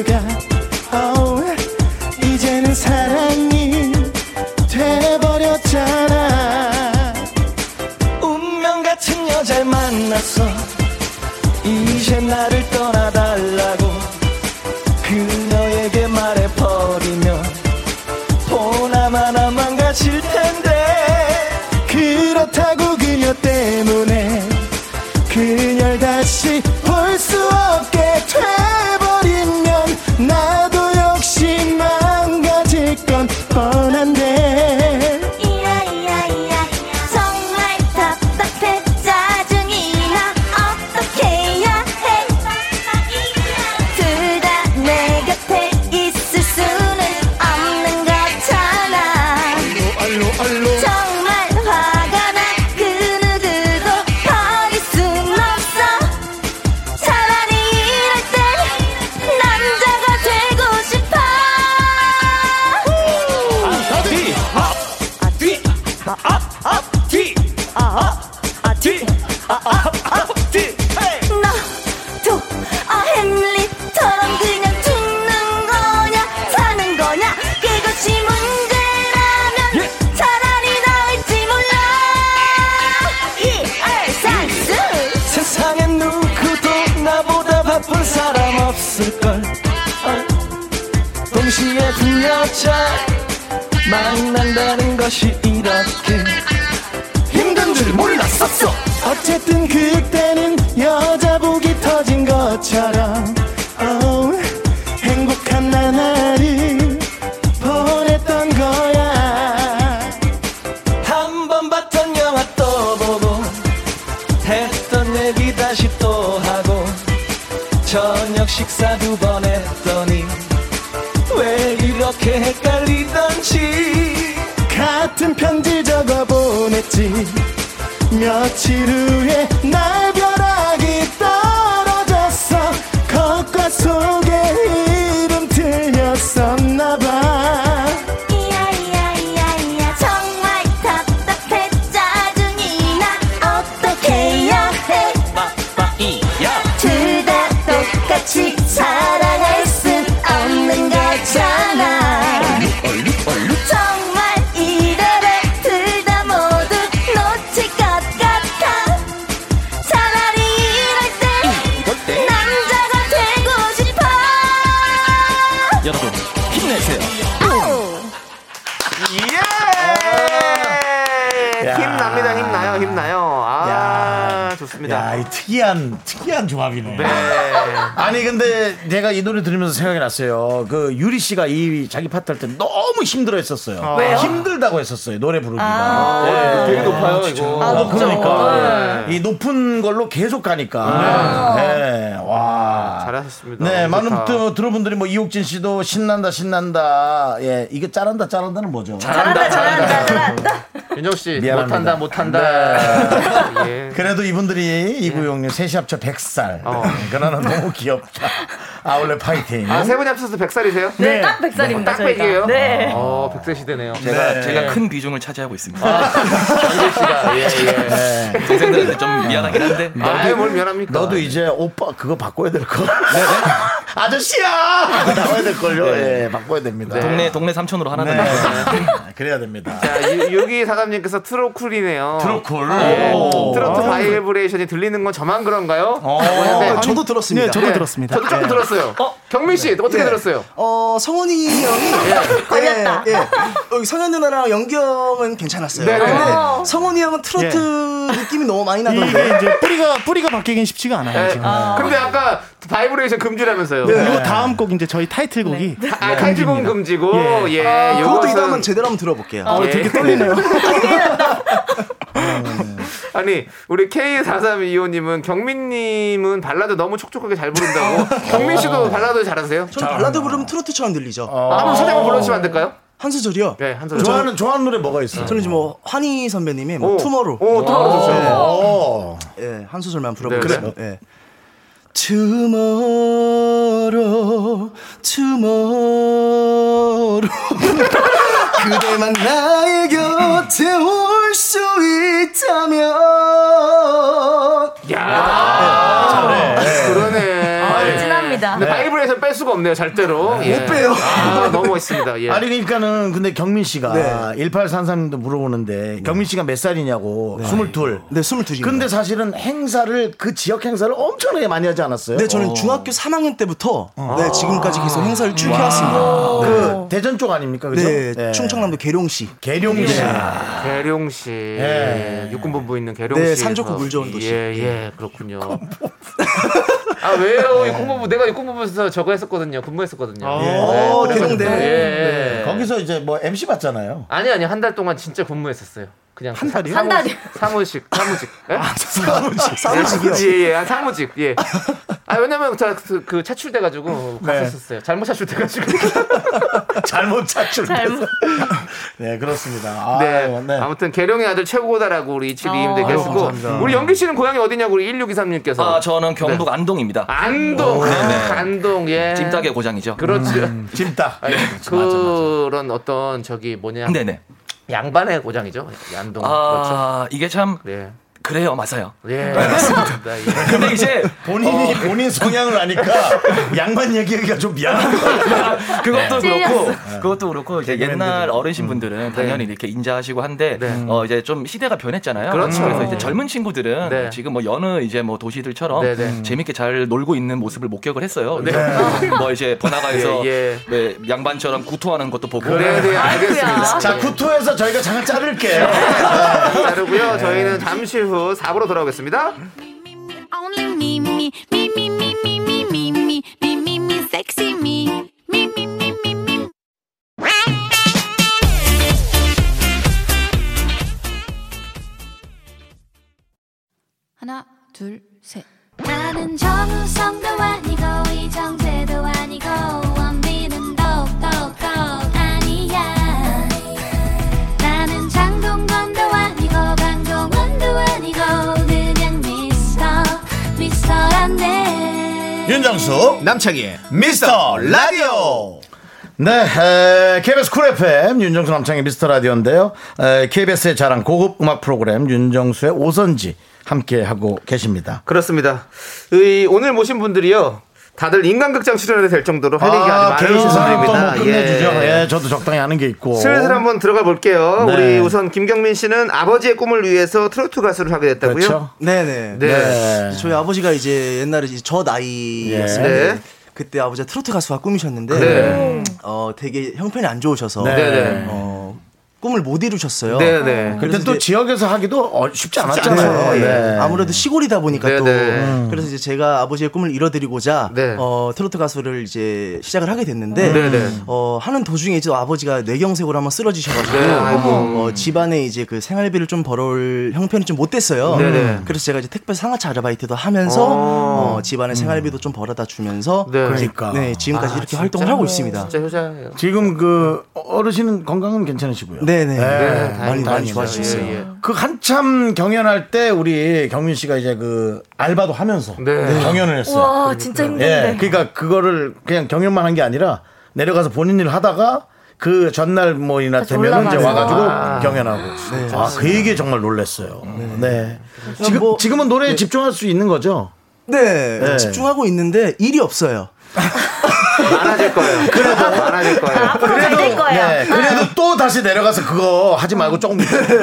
노래 들으면서 생각이 났어요. 그 유리 씨가 이 자기 파트 할 때 너무 힘들어 했었어요. 왜요? 힘들다고 했었어요 노래 부르기가. 아. 네. 되게 높아요, 이거. 아, 어, 높죠. 그러니까 이 높은 걸로 계속 가니까. 네. 와. 잘하셨습니다. 네, 많은 좋다. 또 들어분들이 뭐 이옥진 씨도 신난다 신난다. 예, 이게 짜란다 짜란다는 뭐죠? 잘한다 잘한다 잘한다 윤정 씨, 미안합니다. 못한다, 못한다. 예. 그래도 이분들이 이구용님 셋이 합쳐 100살. 어. 그러나 너무 귀엽다. 아울렛 파이팅. 아, 세 분이 합쳐서 100살이세요? 네, 딱 100살입니다 딱 저희가. 100이에요? 네. 어, 100세 시대네요. 제가 네. 제가 큰 비중을 차지하고 있습니다. 윤정 씨가, *laughs* 예, 예. 네. 동생들한테 좀 미안하긴 한데 아유, 뭘 미안합니까? 너도 이제 오빠 그거 바꿔야 될 거. 아저씨야 나와야 될 걸요. 예, 바꿔야 됩니다. 동네 동네 삼촌으로 하나 네. 더. 그래야 됩니다. 자, 6243님께서 트로쿨이네요. 트로쿨. 예. 오. 트로트 아. 바이브레이션이 들리는 건 저만 그런가요? 어. 네. 저도 들었습니다. 네, 저도 네. 들었습니다. 저도 조금 네. 들었어요. 경민 씨, 어떻게 네. 들었어요? 어, 성훈이 형이 걸렸다. 예, 예. 여기 성현 누나랑 연경은 괜찮았어요. 네네. 근데 어. 성훈이 형은 트로트 느낌이 너무 많이 이게 나던데. 이제 뿌리가 뿌리가 바뀌긴 쉽지가 않아요. 예. 지금. 근데 아까 바이브레이션 금지라면서요. 이거 다음 곡 이제 저희 타이틀곡이 아, 타이틀곡은 금지고, 예. 아, 그것도 요것은- 한번 제대로 한번 들어볼게요. 어, 예. 되게 떨리네요. *laughs* 아니 우리 K4325님은 경민님은 발라드 너무 촉촉하게 잘 부른다고 경민 씨도 발라드 잘하세요? 저는 발라드 부르면 트로트처럼 들리죠. 한번 살짝만 불러주시면 안 될까요? 한 소절이요? 네, 한 소절. 좋아하는 좋아하는 노래 뭐가 있어요? 저는 이제 뭐 환희 선배님의 뭐 오. Tomorrow. 오, Tomorrow 좋죠. 오. 예, 한 소절만 네, 불러보겠습니다. 예. Tomorrow tomorrow *laughs* 그대만 나의 곁에 올 수 있다면 야, 잘해. 그러네. 아, 진합니다. 근데 바 이브레이션 뺄 수가 없네요, 절대로. 예. 못 빼요. 아, 너무 멋있습니다. 예. 아니 그러니까는 근데 경민 씨가 네. 1833님도 물어보는데 경민 씨가 몇 살이냐고 22. 네, 22입니다. 근데 사실은 행사를 그 지역 행사를 엄청나게 많이 하지 않았어요? 네, 저는 중학교 3학년 때부터 네, 지금까지 계속 행사를 쭉 해왔습니다. 그 대전 쪽 아닙니까? 그죠? 네, 충청남도 계룡시. 계룡시. 계룡시. 예. 육군본부 있는 계룡시. 네, 산 좋고 물 좋은 도시. 예, 예, 그렇군요. *laughs* 아, 왜요? 육군본부, 내가 육군본부에서 저거 했었거든요. 근무했었거든요. 예, 어, 그래가지고, 계룡대. 예. 네, 거기서 이제 뭐 MC 봤잖아요. 아니, 아니, 한 달 동안 진짜 근무했었어요. 그냥 한 달이요? 한 달이요? 사무직, 사무직. 예? 사무직. 사무직이요? 예, 예, 아, 사무직, 예. 아, 왜냐면 저, 그, 그 차출돼 가지고 네. 갔었어요. 잘못 차출돼 가지고. *laughs* 잘못 찾출. 잘못. *laughs* 네, 그렇습니다. 아, 네. 네. 아무튼 계룡의 아들 최고다라고 우리 2722님들 어. 계시고 감사합니다. 우리 영기 씨는 고향이 어디냐고 우리 1623님께서 아, 저는 경북 안동입니다. 안동 안동 예 찜닭의 고장이죠. 그렇죠. 찜닭. 아니, 그런 어떤 저기 뭐냐 네네. 양반의 고장이죠. 그렇죠. 아, 이게 참 네. 그래요, 맞아요. 예, 맞습니다. 예. 근데 이제 본인이 본인 성향을 아니까 *laughs* 양반 얘기하기가 좀 미안한 거 같아요. 그것도 찔렸어. 그렇고 그것도 그렇고 이제 옛날 어르신 분들은 당연히 이렇게 인자하시고 한데 네. 어 이제 좀 시대가 변했잖아요. 그렇죠. 래서 이제 젊은 친구들은 네. 지금 뭐 여느 이제 뭐 도시들처럼 네, 네. 재밌게 잘 놀고 있는 모습을 목격을 했어요. *laughs* 뭐 이제 번화가에서 예, 네, 양반처럼 구토하는 것도 보고 네, 네, 알겠습니다. 자, 구토에서 저희가 잠깐 자를게요. 자르고요. 저희는 잠시 후후 4부로 돌아오겠습니다. 하나, 둘, 셋. 나는 정우성도 아니고 이정도 윤정수 남창희의 미스터 라디오. 네, 에, KBS 쿨 FM 윤정수 남창의 미스터 라디오인데요. 에, KBS의 자랑 고급 음악 프로그램 윤정수의 오선지 함께 하고 계십니다. 그렇습니다. 이 오늘 모신 분들이요. 다들 인간극장 출연해도 될 정도로 할 얘기가 아주 많으신 개인사 또뭐 분들입니다. 끝내주죠. 예. 예, 저도 적당히 하는 게 있고. 슬슬 한번 들어가 볼게요. 네. 우리 우선 김경민 씨는 아버지의 꿈을 위해서 트로트 가수를 하게 됐다고요? 그렇죠. 네네. 네. 네. 저희 아버지가 이제 옛날에 이제 저 나이였어요. 네. 네. 그때 아버지가 트로트 가수가 꿈이셨는데 네. 어 되게 형편이 안 좋으셔서 네. 네. 어, 꿈을 못 이루셨어요. 네, 네. 그래서 또 지역에서 하기도 어, 쉽지 않았잖아요. 네. 네. 아무래도 시골이다 보니까 네, 또 네. 그래서 이제 제가 아버지의 꿈을 이뤄드리고자 네. 어, 트로트 가수를 이제 시작을 하게 됐는데 네, 네. 어, 하는 도중에 이제 아버지가 뇌경색으로 한번 쓰러지셔가지고 네, 아이고. 어, 집안에 이제 그 생활비를 좀 벌어올 형편이 좀 못 됐어요. 네, 네. 그래서 제가 이제 택배 상하차 아르바이트도 하면서 어. 어, 집안의 생활비도 좀 벌어다 주면서 네. 그러니까. 네, 지금까지 아, 이렇게? 활동을 하고 있습니다. 진짜 효자예요. 지금 그 어르신은 건강은 괜찮으시고요. 네 네. 많이 많이 다행이네요. 좋아지셨어요. 예, 예. 그 한참 경연할 때 우리 경민 씨가 이제 그 알바도 하면서 네. 경연을 했어요. 와, 진짜 힘든데. 예, 그러니까 그거를 그냥 경연만 한 게 아니라 내려가서 본인 일 하다가 그 전날 뭐 이나 다시 되면은 이제. 와가지고 경연하고. 아, 그 얘기에 정말 놀랐어요. 네. 지금 뭐- 지금은 노래에 집중할 수 있는 거죠. 네, 네. 집중하고 있는데 일이 없어요. *laughs* 많아질 거예요. 그래도 많아질 거예요. 될 거예요. 네, 그래도 또 다시 내려가서 그거 하지 말고 조금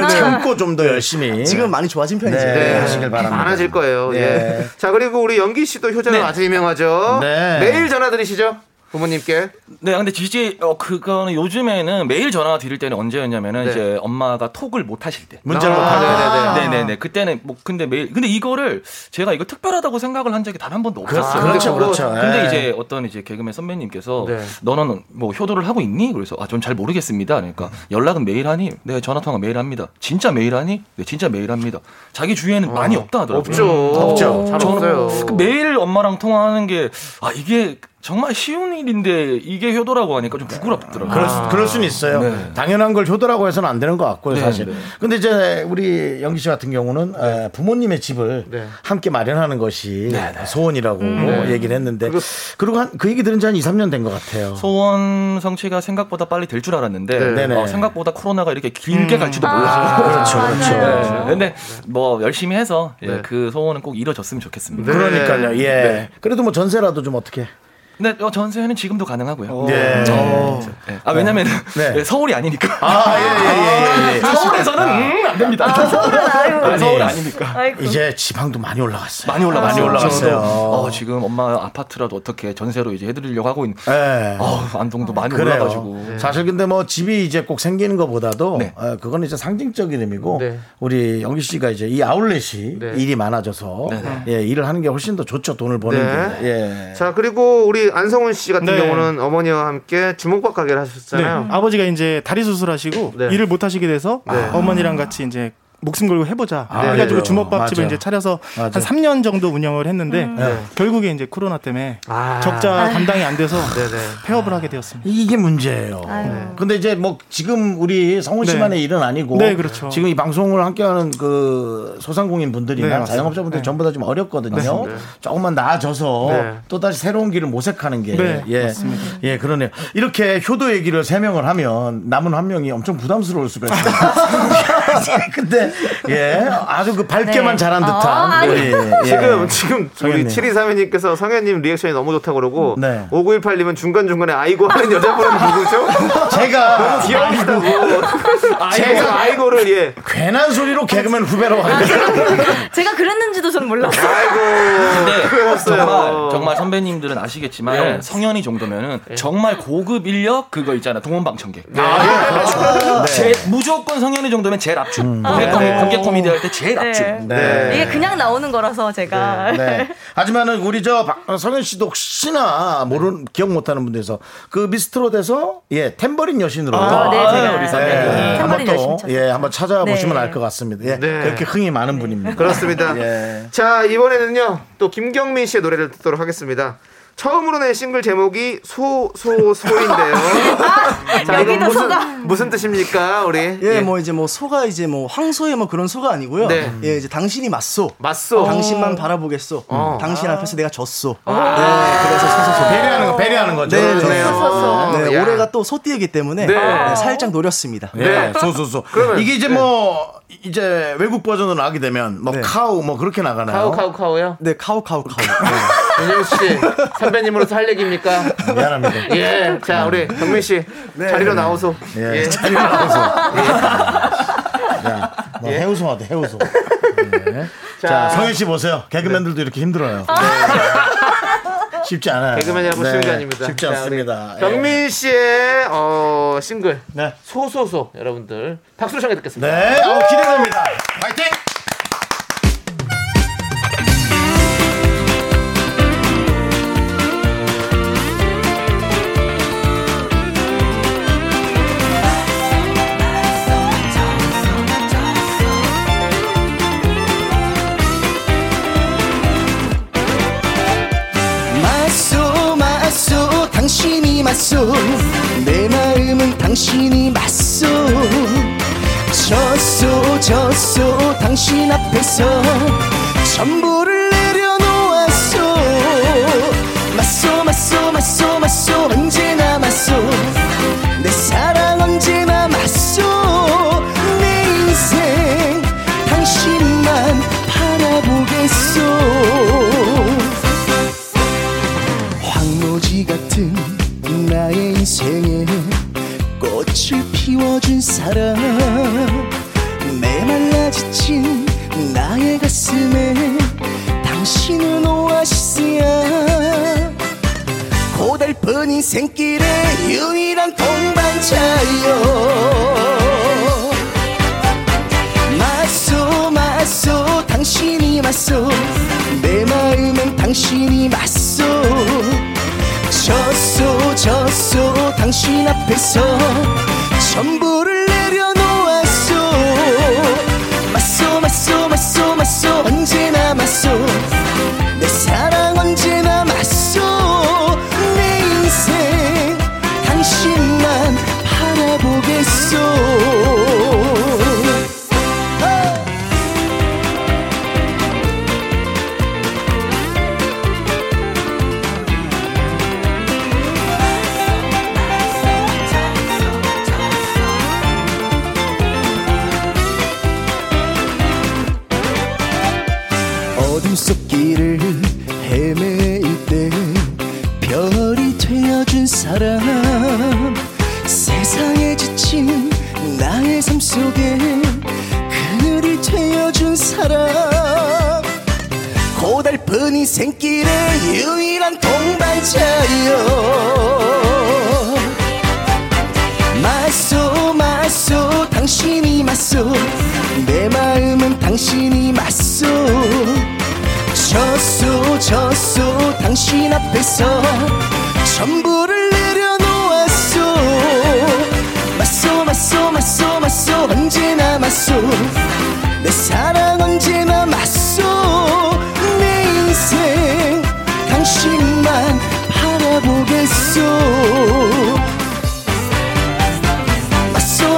참고 좀 더 열심히 지금 많이 좋아진 편이죠. 네, 하시길 바랍니다. 많아질 거예요. 네. 예. 자 그리고 우리 연기 씨도 효자로 네. 아주 유명하죠. 네. 매일 전화 드리시죠. 부모님께. 네, 근데 지지 어 그거는 요즘에는 매일 전화 드릴 때는 언제였냐면은 네. 이제 엄마가 톡을 못 하실 때. 문자를 아, 못 네네네. 네, 네, 네. 그때는 뭐 근데 매일 근데 이거를 제가 이거 특별하다고 생각을 한 적이 단 한 번도 없었어요. 그렇죠, 근데 그렇죠. 근데 네. 이제 어떤 이제 개그맨 선배님께서 네. 너는 뭐 효도를 하고 있니? 그래서 아, 전 잘 모르겠습니다. 그러니까 연락은 매일 하니? 네, 전화 통화 매일 합니다. 진짜 매일 하니? 네, 진짜 매일 합니다. 자기 주위에는 많이 없다 하더라고요. 없죠. 없죠. 잘 없어요. 그 매일 엄마랑 통화하는 게 아 이게 정말 쉬운 일인데 이게 효도라고 하니까 좀 부끄럽더라고요. 그럴, 수, 그럴 수는 있어요. 네. 당연한 걸 효도라고 해서는 안 되는 것 같고요, 네, 사실. 네. 근데 이제 우리 영기 씨 같은 경우는 에, 부모님의 집을 네. 함께 마련하는 것이 네, 소원이라고 얘기를 했는데 그리고 한, 그 얘기 들은 지 한 2, 3년 된 것 같아요. 소원 성취가 생각보다 빨리 될 줄 알았는데 네. 어, 생각보다 코로나가 이렇게 길게 갈지도 몰랐어요. 그렇죠, 그렇죠. 네. 근데 뭐 열심히 해서 예, 네. 그 소원은 꼭 이뤄졌으면 좋겠습니다. 그러니까요, 예. 그래도 뭐 전세라도 좀 어떻게. 네, 어, 전세는 지금도 가능하고요. 예. 네. 네. 아, 왜냐면 네. 서울이 아니니까. 아, 예, 예, 예, 예. *laughs* 서울에서는 음, 안 됩니다. 서울은 아유. 아, 서울 아니, 아니니까. 아이고. 이제 지방도 많이 올라갔어요. 많이 올라갔어요. 많이 올라갔어요. 어, 지금 엄마 아파트라도 어떻게 전세로 이제 해드리려고 하고 있는. 예. 어, 안동도 많이 그래요. 올라가지고. 사실 근데 뭐 집이 이제 꼭 생기는 것보다도 네. 어, 그거는 이제 상징적인 의미고 네. 우리 영기 씨가 이제 이 아울렛이 네. 일이 많아져서 네, 네. 예, 일을 하는 게 훨씬 더 좋죠. 돈을 버는 네. 게. 예. 자 그리고 우리 안성훈 씨 같은 네. 경우는 어머니와 함께 주먹밥 가게를 하셨잖아요. 네. 아버지가 이제 다리 수술하시고 네. 일을 못 하시게 돼서 네. 어머니랑 같이 이제 목숨 걸고 해보자 아, 해가지고 그래요. 주먹밥집을 맞아. 이제 차려서 맞아. 한 3년 정도 운영을 했는데 네. 결국에 이제 코로나 때문에 아. 적자 감당이 안 돼서 네네. 폐업을 하게 되었습니다. 이게 문제예요. 아유. 근데 이제 뭐 지금 우리 성훈 네. 씨만의 일은 아니고 네, 그렇죠. 지금 이 방송을 함께하는 그 소상공인 분들이나 네, 네. 전부 다 좀 어렵거든요. 네. 조금만 나아져서 네. 또 다시 새로운 길을 모색하는 게 네, 예, 맞습니다. 예 그러네요. 이렇게 효도 얘기를 세 명을 하면 남은 한 명이 엄청 부담스러울 수가 있어요. *laughs* *laughs* 근데 예 아주 그 밝게만 네. 잘한 듯한 아, 아니. 우리 예. 지금 지금 우리 성현님. 7232님께서 성현님 리액션이 너무 좋다고 그러고 네. 5918님은 중간 중간에 아이고 하는 여자분은 누구죠? 제가 귀여우시다고. 제가 아이고를 예. 괜한 소리로 개그맨 후배로 아, 제가, 제가 그랬는지도 저는 몰랐어요. 아이고. 근데 그랬어요. 정말 정말 선배님들은 아시겠지만 네. 성현이 정도면은 정말 고급 인력 그거 있잖아 동원방청객. 아, 제 무조건 성현이 정도면 제일 압축. 음. 공개, 네. 코미, 공개 코미디 할 때 제일 네. 압축. 네. 이게 그냥 나오는 거라서 제가. 네. *laughs* 하지만은 우리 저 박- 성현 씨도 혹시나 모르는 기억 못하는 분들에서 그 미스트롯에서 예 탬버린 여신으로 아, 네, 제가 우리 예, 선배님. 한번 탬버린 또 여신 쳤어요. 예 한번 찾아보시면 네. 알것 같습니다. 예, 네. 그렇게 흥이 많은 분입니다. 그렇습니다. *laughs* 예. 자, 이번에는요. 또 김경민 씨의 노래를 듣도록 하겠습니다. 처음으로 낸 싱글 제목이 소, 소, 소 인데요. *laughs* 자, 이건 여기도 무슨, 소가. 무슨 뜻입니까, 우리? 예, 뭐 이제 뭐 소가 이제 뭐 황소의 뭐 그런 소가 아니고요. 네. 예, 이제 당신이 맞소. 맞소. 당신만 바라보겠소. 어. 당신 앞에서 내가 졌소. 아. 네, 그래서 소소소. 배려하는 거 배려하는 거죠. 네, 네. 좋네요. 네, 야. 올해가 또 소띠이기 때문에 네. 네, 살짝 노렸습니다. 예, 네. 소소소. 그러면- 이게 이제 뭐 이제 외국 버전으로 나게 되면 뭐 네. 카우 뭐 그렇게 나가나요? 카우, 카우, 카우요? 네, 카우 카우 카우. *laughs* 윤정 씨, 선배님으로서 할 얘기입니까? 미안합니다. 예. 자, 우리 경민 씨, 자리로 나오소. 예, 예. 자리 나와서. 야, 너 예. 해우소 하대, 해우소. 예. 자, 성현 씨 보세요. 개그맨들도 이렇게 힘들어요. 쉽지 않아요. 개그맨이라고 쉬운 게 네, 아닙니다. 쉽지 자, 않습니다. 예. 경민 씨의 어, 싱글 네. 소소소 여러분들 박수로 청해 듣겠습니다. 네, 어, 기대됩니다. 파이팅! 당신이 맞소. 졌소 졌소 당신 앞에서 전부를 내려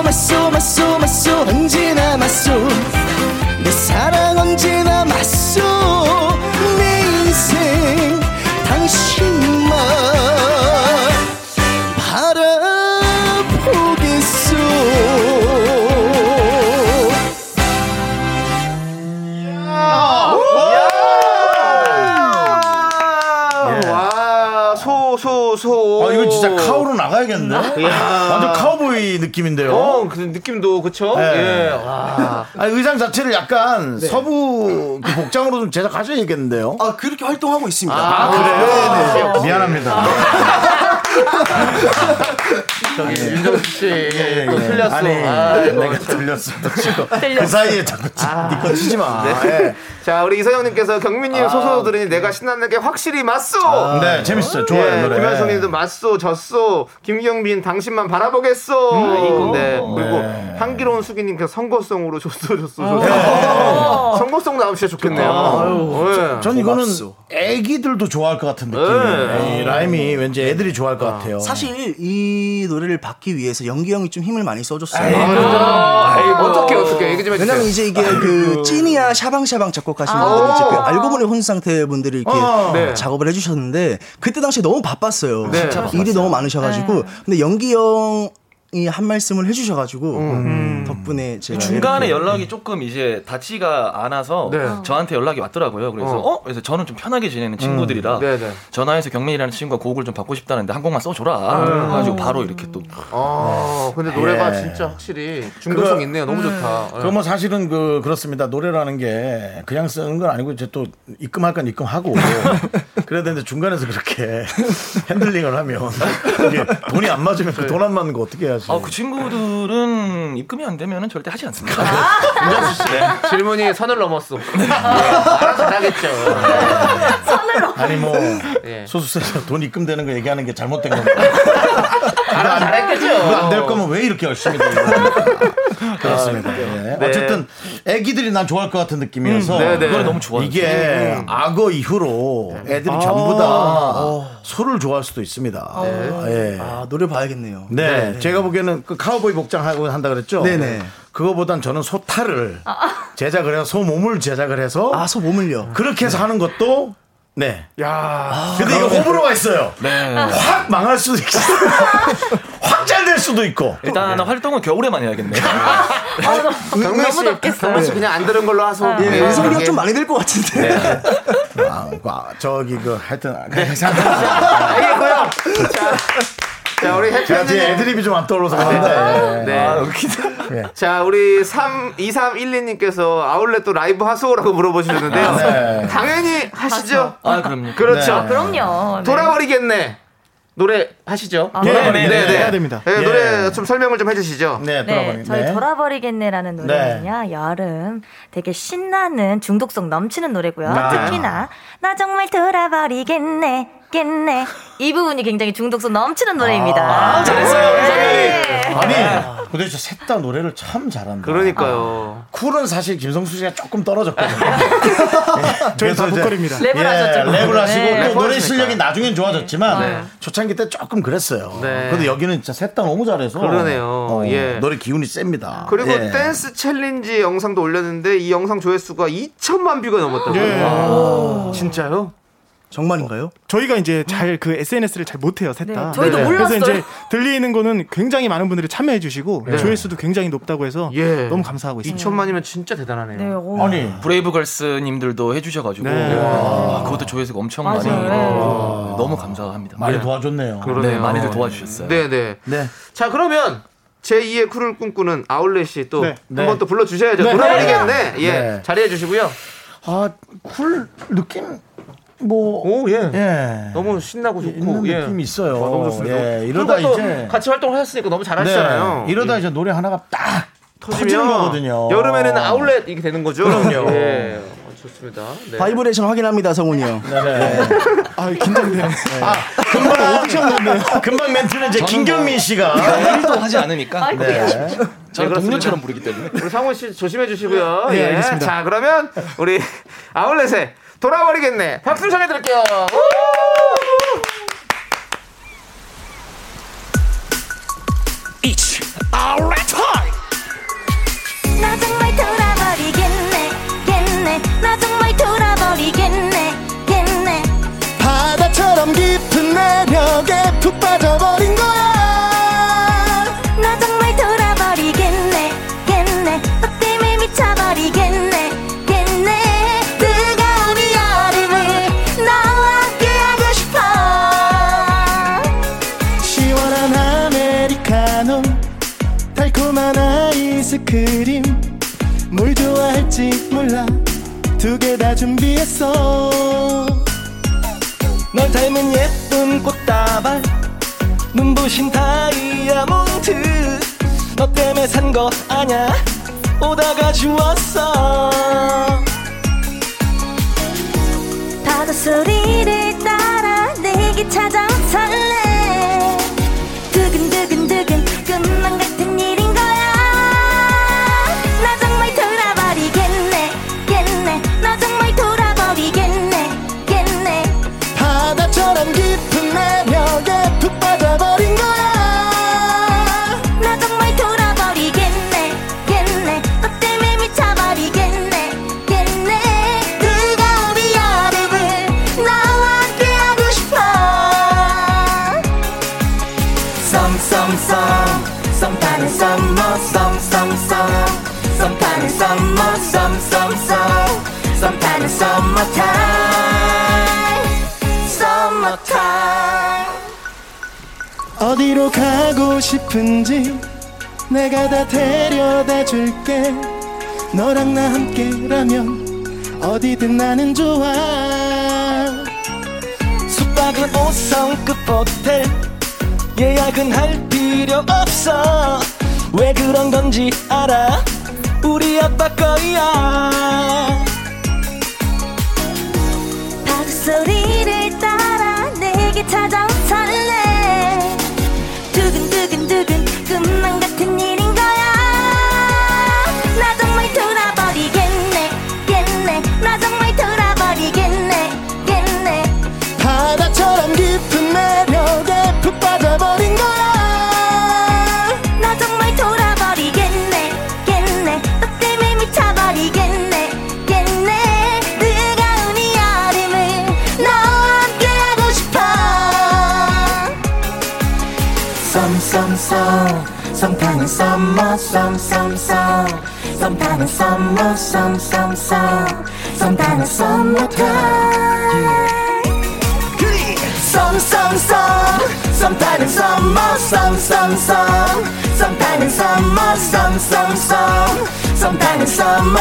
맞소 맞소 맞소 언제나 맞소 내 사랑 언제나 맞소 내 인생 당신만 바라보겠소. 와, 소, 소, 소. 아, 이거 진짜 카우로 나가야겠는데? 이야. 완전 카우 보이 느낌인데요. 어, 그 느낌도 그쵸? 네. 예. 와. 아, 의상 자체를 약간 서부 그 복장으로 좀 제작하셔야겠는데요. 아 그렇게 활동하고 있습니다. 아, 그래요? 네, 네. 미안합니다. 저기 윤정수 씨 예, 또 예. 틀렸어. 아니, 아, 내가 틀렸어. 지금 그 사이에 자꾸 니거 치지 마. 네. 예. 자, 우리 이서영님께서 경민님 소소 들으니 내가 신나는 게 확실히 맞소. 네, 재밌어요. 좋아요, 예, 노래. 김현성님도 맞소, 졌소. 김경민 당신만 바라보겠소. 아이고. 네. 그리고 네. 한기로운 수기님께서 선거송으로 줬소, 줬소, 줬소. 네. 선거송 나오면 진짜 좋겠네요. 아유, 네. 전 이거는 애기들도 좋아할 것 같은 느낌. 네. 이 라임이 왠지 애들이 좋아할 것 같아요. 사실 이 노래를 받기 위해서 연기 형이 좀 힘을 많이 써줬어요. 아이, 어떻게, 어떻게. 얘기 좀 해주세요. 왜냐면 이제 이게 그 찐이야 샤방샤방 작곡하신 분들이 이제 그 알고 보니 혼 상태 분들이 이렇게 어. 네. 작업을 해주셨는데 그때 당시에 너무 바빴어요. 네. 일이 너무 많으셔가지고 근데 연기 형 이한 말씀을 해주셔가지고 음. 덕분에 제가 중간에 연락이 조금 이제 닿지가 않아서 네. 저한테 연락이 왔더라고요. 그래서 어. 어? 그래서 저는 좀 편하게 지내는 친구들이라 네, 네. 전화해서 경민이라는 친구가 곡을 좀 받고 싶다는데 한 곡만 써줘라. 그래가지고 바로 이렇게 또 아, 근데 노래가 예. 진짜 확실히 중독성 있네요. 너무 좋다. 그거 뭐 사실은 그 그렇습니다. 노래라는 게 그냥 쓰는 건 아니고 이제 또 입금할 건 입금하고 *laughs* 그래야 되는데 중간에서 그렇게 *laughs* 핸들링을 하면 이게 돈이 안 맞으면 그돈안 맞는 거 어떻게 해 야지? 아, 그 친구들은 입금이 안 되면은 절대 하지 않습니다. *laughs* 윤정수 씨. 질문이 선을 넘었어. 네. 알아서 잘하겠죠. 아니 뭐 예. 소속사에서 돈 입금되는 거 얘기하는 게 잘못된 *laughs* 겁니다. 알아서 잘했겠죠. 안 될 거면 왜 이렇게 열심히 들고 *laughs* *laughs* 그렇습니다. 예. 네. 어쨌든 애기들이 난 좋아할 것 같은 느낌이어서 음, 네, 네. 너무 좋아요. 이게 악어 이후로 애들이 전부 다 소를 좋아할 수도 있습니다. 예. 아 노래 봐야겠네요. 네, 제가 보기에는 그 카우보이 복장 하고 한다 그랬죠. 네네. 그거보단 저는 소탈을 제작을 해서 소 몸을 제작을 해서 아소 몸을요. 그렇게 해서 하는 것도 네. 야. 근데 이거 호불호가 있어요. 네. 확 망할 수도 잘 *laughs* 될 수도 있고. 일단 활동은 겨울에만 해야겠네요. *laughs* 경민 씨, 경민 씨 그냥 안 들은 걸로 하소. 예, 네. 의성비가 예. 좀 많이 들것 같은데. *laughs* 아, 아, 저기 그 하여튼 알겠고요. 자, 자 우리 해피엔딩. 애드립이 좀 안 떠올라서 그런데. 네. 아, 웃기다. 자, 우리 3, 2312님께서 아울렛 또 라이브 하소라고 물어보시는데요. 아, 네. 당연히 하시죠. 아, 그럼요. 그렇죠. 네. 그럼요. 네. 돌아버리겠네. 노래 하시죠. 아, 예, 돌아버리겠네. 네, 네. 해야 됩니다. 네, 예. 노래 좀 설명을 좀 해주시죠. 네, 네, 돌아버리 네. 저희 돌아버리겠네라는 노래는요, 여름 되게 신나는 중독성 넘치는 노래고요. 아. 특히나 나 정말 돌아버리겠네, 겠네 이 부분이 굉장히 중독성 넘치는 노래입니다. 아, 잘했어요, 네. 아니, 근데 저셋다 노래를 참 잘한다. 그러니까요. 쿨은 사실 김성수 씨가 조금 떨어졌거든요. *laughs* 저희 다 보컬입니다. 랩을 하셨죠. 랩을 하시고 네. 또 노래 실력이 나중엔 좋아졌지만 네. 초창기 때 조금 그랬어요. 네. 근데 여기는 진짜 셋 다 너무 잘해서 그러네요. 어, 예. 노래 기운이 셉니다. 그리고 예. 댄스 챌린지 영상도 올렸는데 이 영상 조회수가 2천만 뷰가 넘었다고요. 예. 와. 진짜요? 정말인가요? 저희가 이제 잘 그 SNS를 잘 못해요, 셋 다. 네, 저희도 그래서 몰랐어요. 이제 들리는 거는 굉장히 많은 분들이 참여해 주시고 네. 조회수도 굉장히 높다고 해서 예. 너무 감사하고 있습니다. 2천만이면 진짜 대단하네요. 네, 오. 아니 브레이브걸스님들도 해주셔가지고 네. 아, 그것도 조회수가 엄청 많아요. 많이 네. 어, 너무 감사합니다. 많이 네. 도와줬네요. 그러네요. 네, 많이들 도와주셨어요. 네네. 네. 자 그러면 제2의 쿨을 꿈꾸는 아울렛이 또 네. 한번 네. 또 불러주셔야죠. 네. 돌아버리겠네. 예. 네. 자리해 주시고요. 아, 쿨 느낌 뭐 오, 예. 예. 너무 신나고 좋고 있는 예. 느낌이 있어요. 어, 너무 좋습니다. 예, 이러다 이제 같이 활동을 하셨으니까 너무 잘하시잖아요. 네, 이러다 예. 이제 노래 하나가 딱 터지면 터지는 거거든요. 여름에는 아울렛 이게 되는 거죠. 그럼요. 예. 어, 좋습니다. 네. 바이브레이션 확인합니다, 성훈이 형. 네 네. 아 긴장돼요. 아, 금방, 금방 멘트는 이제 김경민 씨가. 일도 하지 않으니까. 네. 저는 그렇습니다. 동료처럼 부르기 때문에. 우리 상훈 씨 조심해 주시고요. 네, 예. 알겠습니다. 자, 그러면 우리 아울렛에 돌아버리겠네. 박수 청해 드릴게요. It's alright time. 나 정말 돌아버리겠네 겠네 나 정말 돌아버리겠네 겠네 바다처럼 깊은 매력에 푹 빠져버린 했어 널 닮은 예쁜 꽃다발 눈부신 다이아몬드. 너 때문에 산 거 아냐? 오다가 주웠어 어디로 가고 싶은지 내가 다 데려다 줄게. 너랑 나 함께라면 어디든 나는 좋아. 숙박은 5성급 호텔 예약은 할 필요 없어. 왜 그런 건지 알아? 우리 아빠 거야. 바다 소리를 따라 내게 찾아온 설레 썸썸썸 썸타는 summer 썸썸썸 썸타는 summer 썸썸썸 썸타는 썸머타임 썸썸썸 썸타는 summer 썸썸썸 썸타는 summer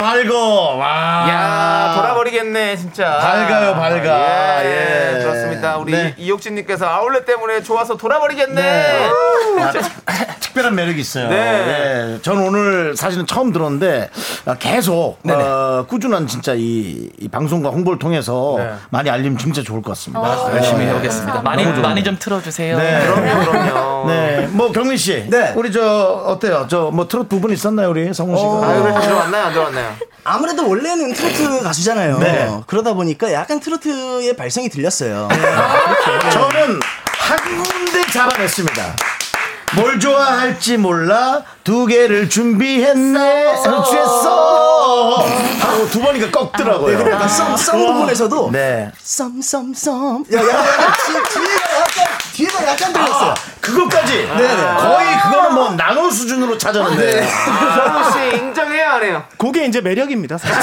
Summertime summertime 야, 돌아버리겠네, 진짜. 밝아요, 밝아. 예, 예. 그렇습니다. 우리 네. 이옥진님께서 아울렛 때문에 좋아서 돌아버리겠네. 네. 아, 특별한 매력이 있어요. 네. 예. 전 오늘 사실은 처음 들었는데 아, 계속 어, 꾸준한 진짜 이, 이 방송과 홍보를 통해서 네. 많이 알리면 진짜 좋을 것 같습니다. 아, 열심히 네. 해보겠습니다. 많이. 많이 좀 틀어주세요. 네. 그럼요, 그럼요. 네, 뭐 경민 씨, 네. 우리 저 어때요? 저 뭐 트롯 부분 있었나요, 우리 성훈 씨가? 어. 아유, 그래서 들어왔나요, 안 들어왔나요? 아무래도 원래는 트로트 가수잖아요. 네. 그러다 보니까 약간 트로트의 발성이 들렸어요. 저는 한 군데 잡아냈습니다. 뭘 좋아할지 몰라 두 개를 준비했네. 취했어. 하고 두 번이니까 꺾더라고요. 네, 그러니까 썸, 썸 부분에서도 네. 썸썸썸. 야, 야, 뒤에가 약간 들렸어요. 그것까지 네네. 거의 그거는 뭐 나눠 프로 수준으로 찾았는데. 성우 씨 인정해야 안 해요? 그게 이제 매력입니다. 사실.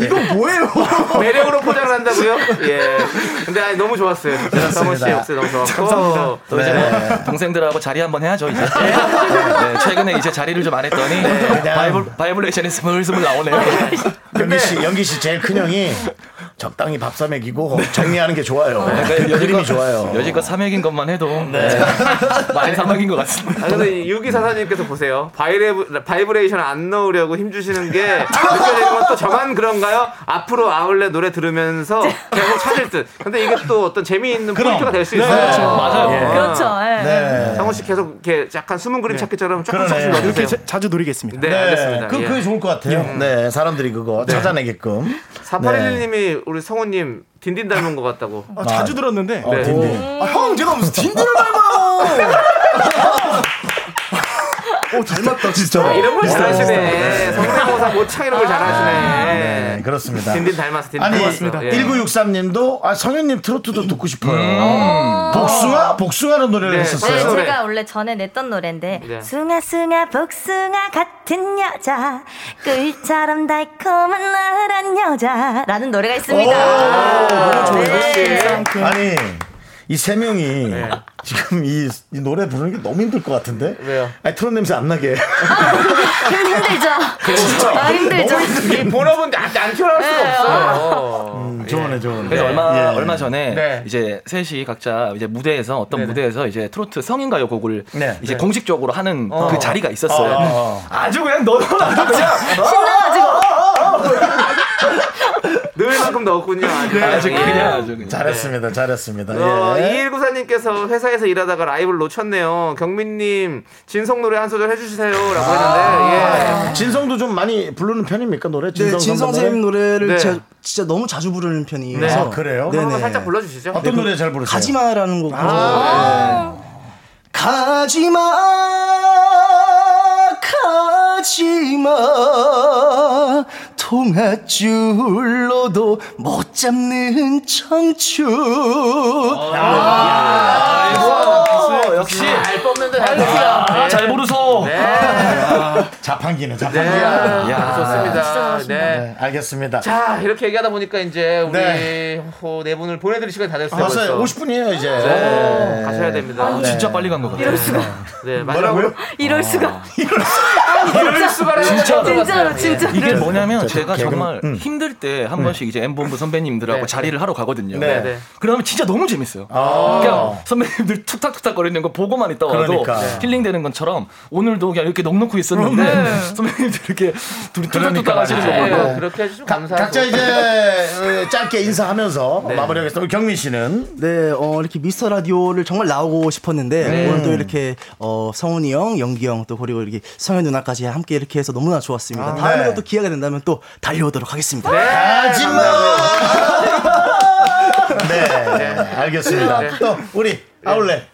*laughs* 이거 뭐예요? *laughs* 매력으로 포장을 한다고요? 예. 근데 아니, 너무 좋았어요. 진짜 성우 씨 목소리 너무 좋았고. 감사합니다. 또 이제 뭐 동생들하고 자리 한번 해야죠 이제. 네, 최근에 이제 자리를 좀 안 했더니 바이브 바이브레이션이 스물스물 나오네요. *laughs* 영기 씨, 영기 씨 제일 큰 형이 적당히 밥 사 먹이고 정리하는 게 좋아요. 그러니까 그림이 좋아요. 여지껏 사먹인 것만 해도 네. *laughs* 많이 사먹인 것 같습니다. 아, 근데 육이사사님께서 보세요. 바이레, 바이브레이션 안 넣으려고 힘주시는 게 느껴지는 건 또 저만 그런가요? 앞으로 아울렛 노래 들으면서 계속 찾을 듯. 근데 이게 또 어떤 재미있는 그럼. 포인트가 될수 네. 있어요. 그렇죠. 맞아요. 예. 그렇죠. 예. 네. 성우 씨 계속 이렇게 약간 숨은 그림 찾기처럼 조금. 조금씩 넣어주세요. 자- 자주 노리겠습니다. 네, 알겠습니다. 그, 예. 그게 좋을 것 같아요. 네, 사람들이 그거 찾아내게끔. 4811님이 우리 성우님 딘딘 닮은 것 같다고. 아, 자주 들었는데 어, 네. 딘딘. 아, 형 제가 무슨 딘딘을 닮아요? *laughs* 오 닮았다 진짜. 이런 걸 잘하시네. 성대모사 모창 이런 걸 잘하시네. 네, 그렇습니다. 딘딘 닮았어. 딘딘 아니, 닮았어. 예. 1963님도 아, 성현님 트로트도 듣고 싶어요. 복숭아? 복숭아는 노래를 네, 했었어요. 네, 노래. 제가 원래 전에 냈던 노래인데 네. 숭아 숭아 복숭아 같은 여자 꿀처럼 달콤한 나란 여자라는 노래가 있습니다. 네. 아니, 이 세 명이 네. 지금 이, 이 노래 부르는 게 너무 힘들 것 같은데? 왜요? 아니, 트롯 냄새 안 나게. 힘- 힘들죠. 아, 힘들죠. 이 본업은 안, 안 튀어나올 수가 네, 없어요. 음, 좋네, 좋네. 그래서 얼마 예. 얼마 전에 네. 이제 셋이 각자 이제 무대에서 어떤 네네. 무대에서 이제 트로트 성인가요 곡을 네. 이제 네. 공식적으로 하는 어. 그 자리가 있었어요. 어. 아주 그냥 너도 나도 그냥 넣 을 만큼 넣었군요. *laughs* 아주, 아주 아주 그냥 아주 그냥. 잘했습니다, 잘했습니다. 어, 예. 2194님께서 회사에서 일하다가 라이브를 놓쳤네요. 경민님, 진성 노래 한 소절 해주세요. 라고 했는데, 예. 진성도 좀 많이 부르는 편입니까, 노래? 네, 진성 진성 선배 쌤 노래를 네. 제가 진짜 너무 자주 부르는 편이라서. 네. 아, 그래요? 네네. 한번 살짝 불러주시죠. 어떤 노래 잘 부르세요? 가지마라는 곡. 아, 가지마 가지마 통화줄로도 못 잡는 청춘 아이고, 역시 잘 뽑는다, 잘 아. 잘 부르소. 자판기는 네, 자판기야. 야, 좋습니다. 네. 네, 알겠습니다. 자, 이렇게 얘기하다 보니까 이제 우리 네. 어, 네 분을 보내드릴 시간이 다 됐어요. 벌써. 50분이에요, 이제. 네, 가셔야 됩니다. 아, 진짜 빨리 간것 같아요. 이럴 수가. 네, 마지막으로 이럴 수가. 이럴 수가 진짜. 진짜로 진짜. 이게 뭐냐면 제가 정말 음. 힘들 때 한 번씩 이제 엠본부 선배님들하고 네. 자리를 하러 가거든요. 네. 네. 그러면 진짜 너무 재밌어요. 아. 그냥 선배님들 툭탁툭탁 거리는 거 보고만 있다가도 그러니까. 네. 힐링되는 것처럼 오늘도 그냥 이렇게 넉넉히 있었는데 *laughs* 선배님들 이렇게 둘이 툭탁툭탁 그러니까 하시는 거. 보고 네, 그렇게 해주시면 가- 감사하고. 각자 이제 어, 짧게 인사하면서 *laughs* 마무리하겠습니다. 우리 경민 씨는 네, 어, 이렇게 미스터 라디오를 정말 나오고 싶었는데, 네. 오늘 또 이렇게, 어, 성훈이 형, 연기 형, 또 그리고 이렇게 성현 누나까지 함께 이렇게 해서 너무나 좋았습니다. 다음에도 네. 또 기회가 된다면 또 달려오도록 하겠습니다. 하지마. 네, 알겠습니다. 또 우리 아울렛.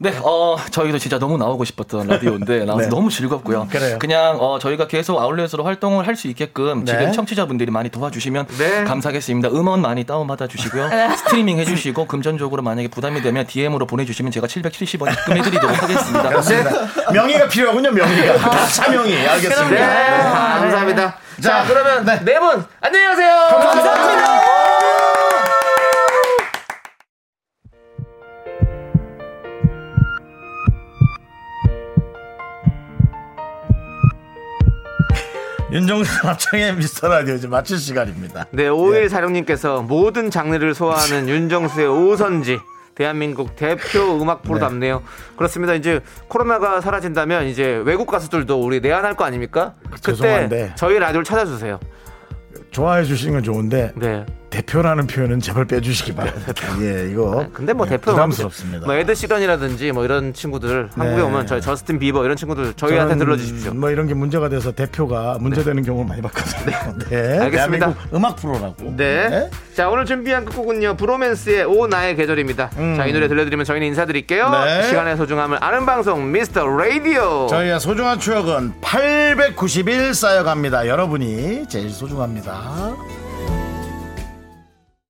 네, 어, 저희도 진짜 너무 나오고 싶었던 라디오인데 *laughs* 나와서 네. 너무 즐겁고요. 그래요. 냥 어, 저희가 계속 아울렛으로 활동을 할 수 있게끔 네. 지금 청취자분들이 많이 도와주시면 네. 감사하겠습니다. 음원 많이 다운받아 주시고요. *laughs* 스트리밍 해주시고 금전적으로 만약에 부담이 되면 DM으로 보내주시면 제가 770원 입금해드리도록 *laughs* 하겠습니다. 그렇습니다. 명의가 필요하군요, 명의가. 가차 명의. 알겠습니다. 네, 감사합니다. 자, 자, 그러면 네. 네분 안녕히 가세요. 감사합니다. 윤정수 남창의 미스터 라디오 이제 마칠 시간입니다. 네, 5일 사령님께서 모든 장르를 소화하는 *laughs* 윤정수의 오선지. 대한민국 대표 음악 프로답네요. 그렇습니다. 이제 코로나가 사라진다면 이제 외국 가수들도 우리 내한할 거 아닙니까? 그때 죄송한데. 저희 라디오를 찾아주세요. 좋아해 주시는 건 좋은데 네. 대표라는 표현은 제발 빼주시기 바랍니다. 예, 이거. 근데 뭐 예, 대표 부담스럽습니다. 뭐 에드 시런이라든지 뭐 이런 친구들 한국에 오면 저희 저스틴 비버 이런 친구들 저희한테 들러주십시오. 뭐 이런 게 문제가 돼서 대표가 문제되는 경우를 많이 봤거든요. 네. *laughs* 알겠습니다. 대한민국 음악 프로라고. 네. 자 오늘 준비한 끝곡은요 브로맨스의 오 나의 계절입니다. 자이 노래 들려드리면 저희는 인사드릴게요. 음. 네. 시간의 소중함을 아는 방송 미스터 라디오. 저희의 소중한 추억은 891 쌓여갑니다. 여러분이 제일 소중합니다. 啊？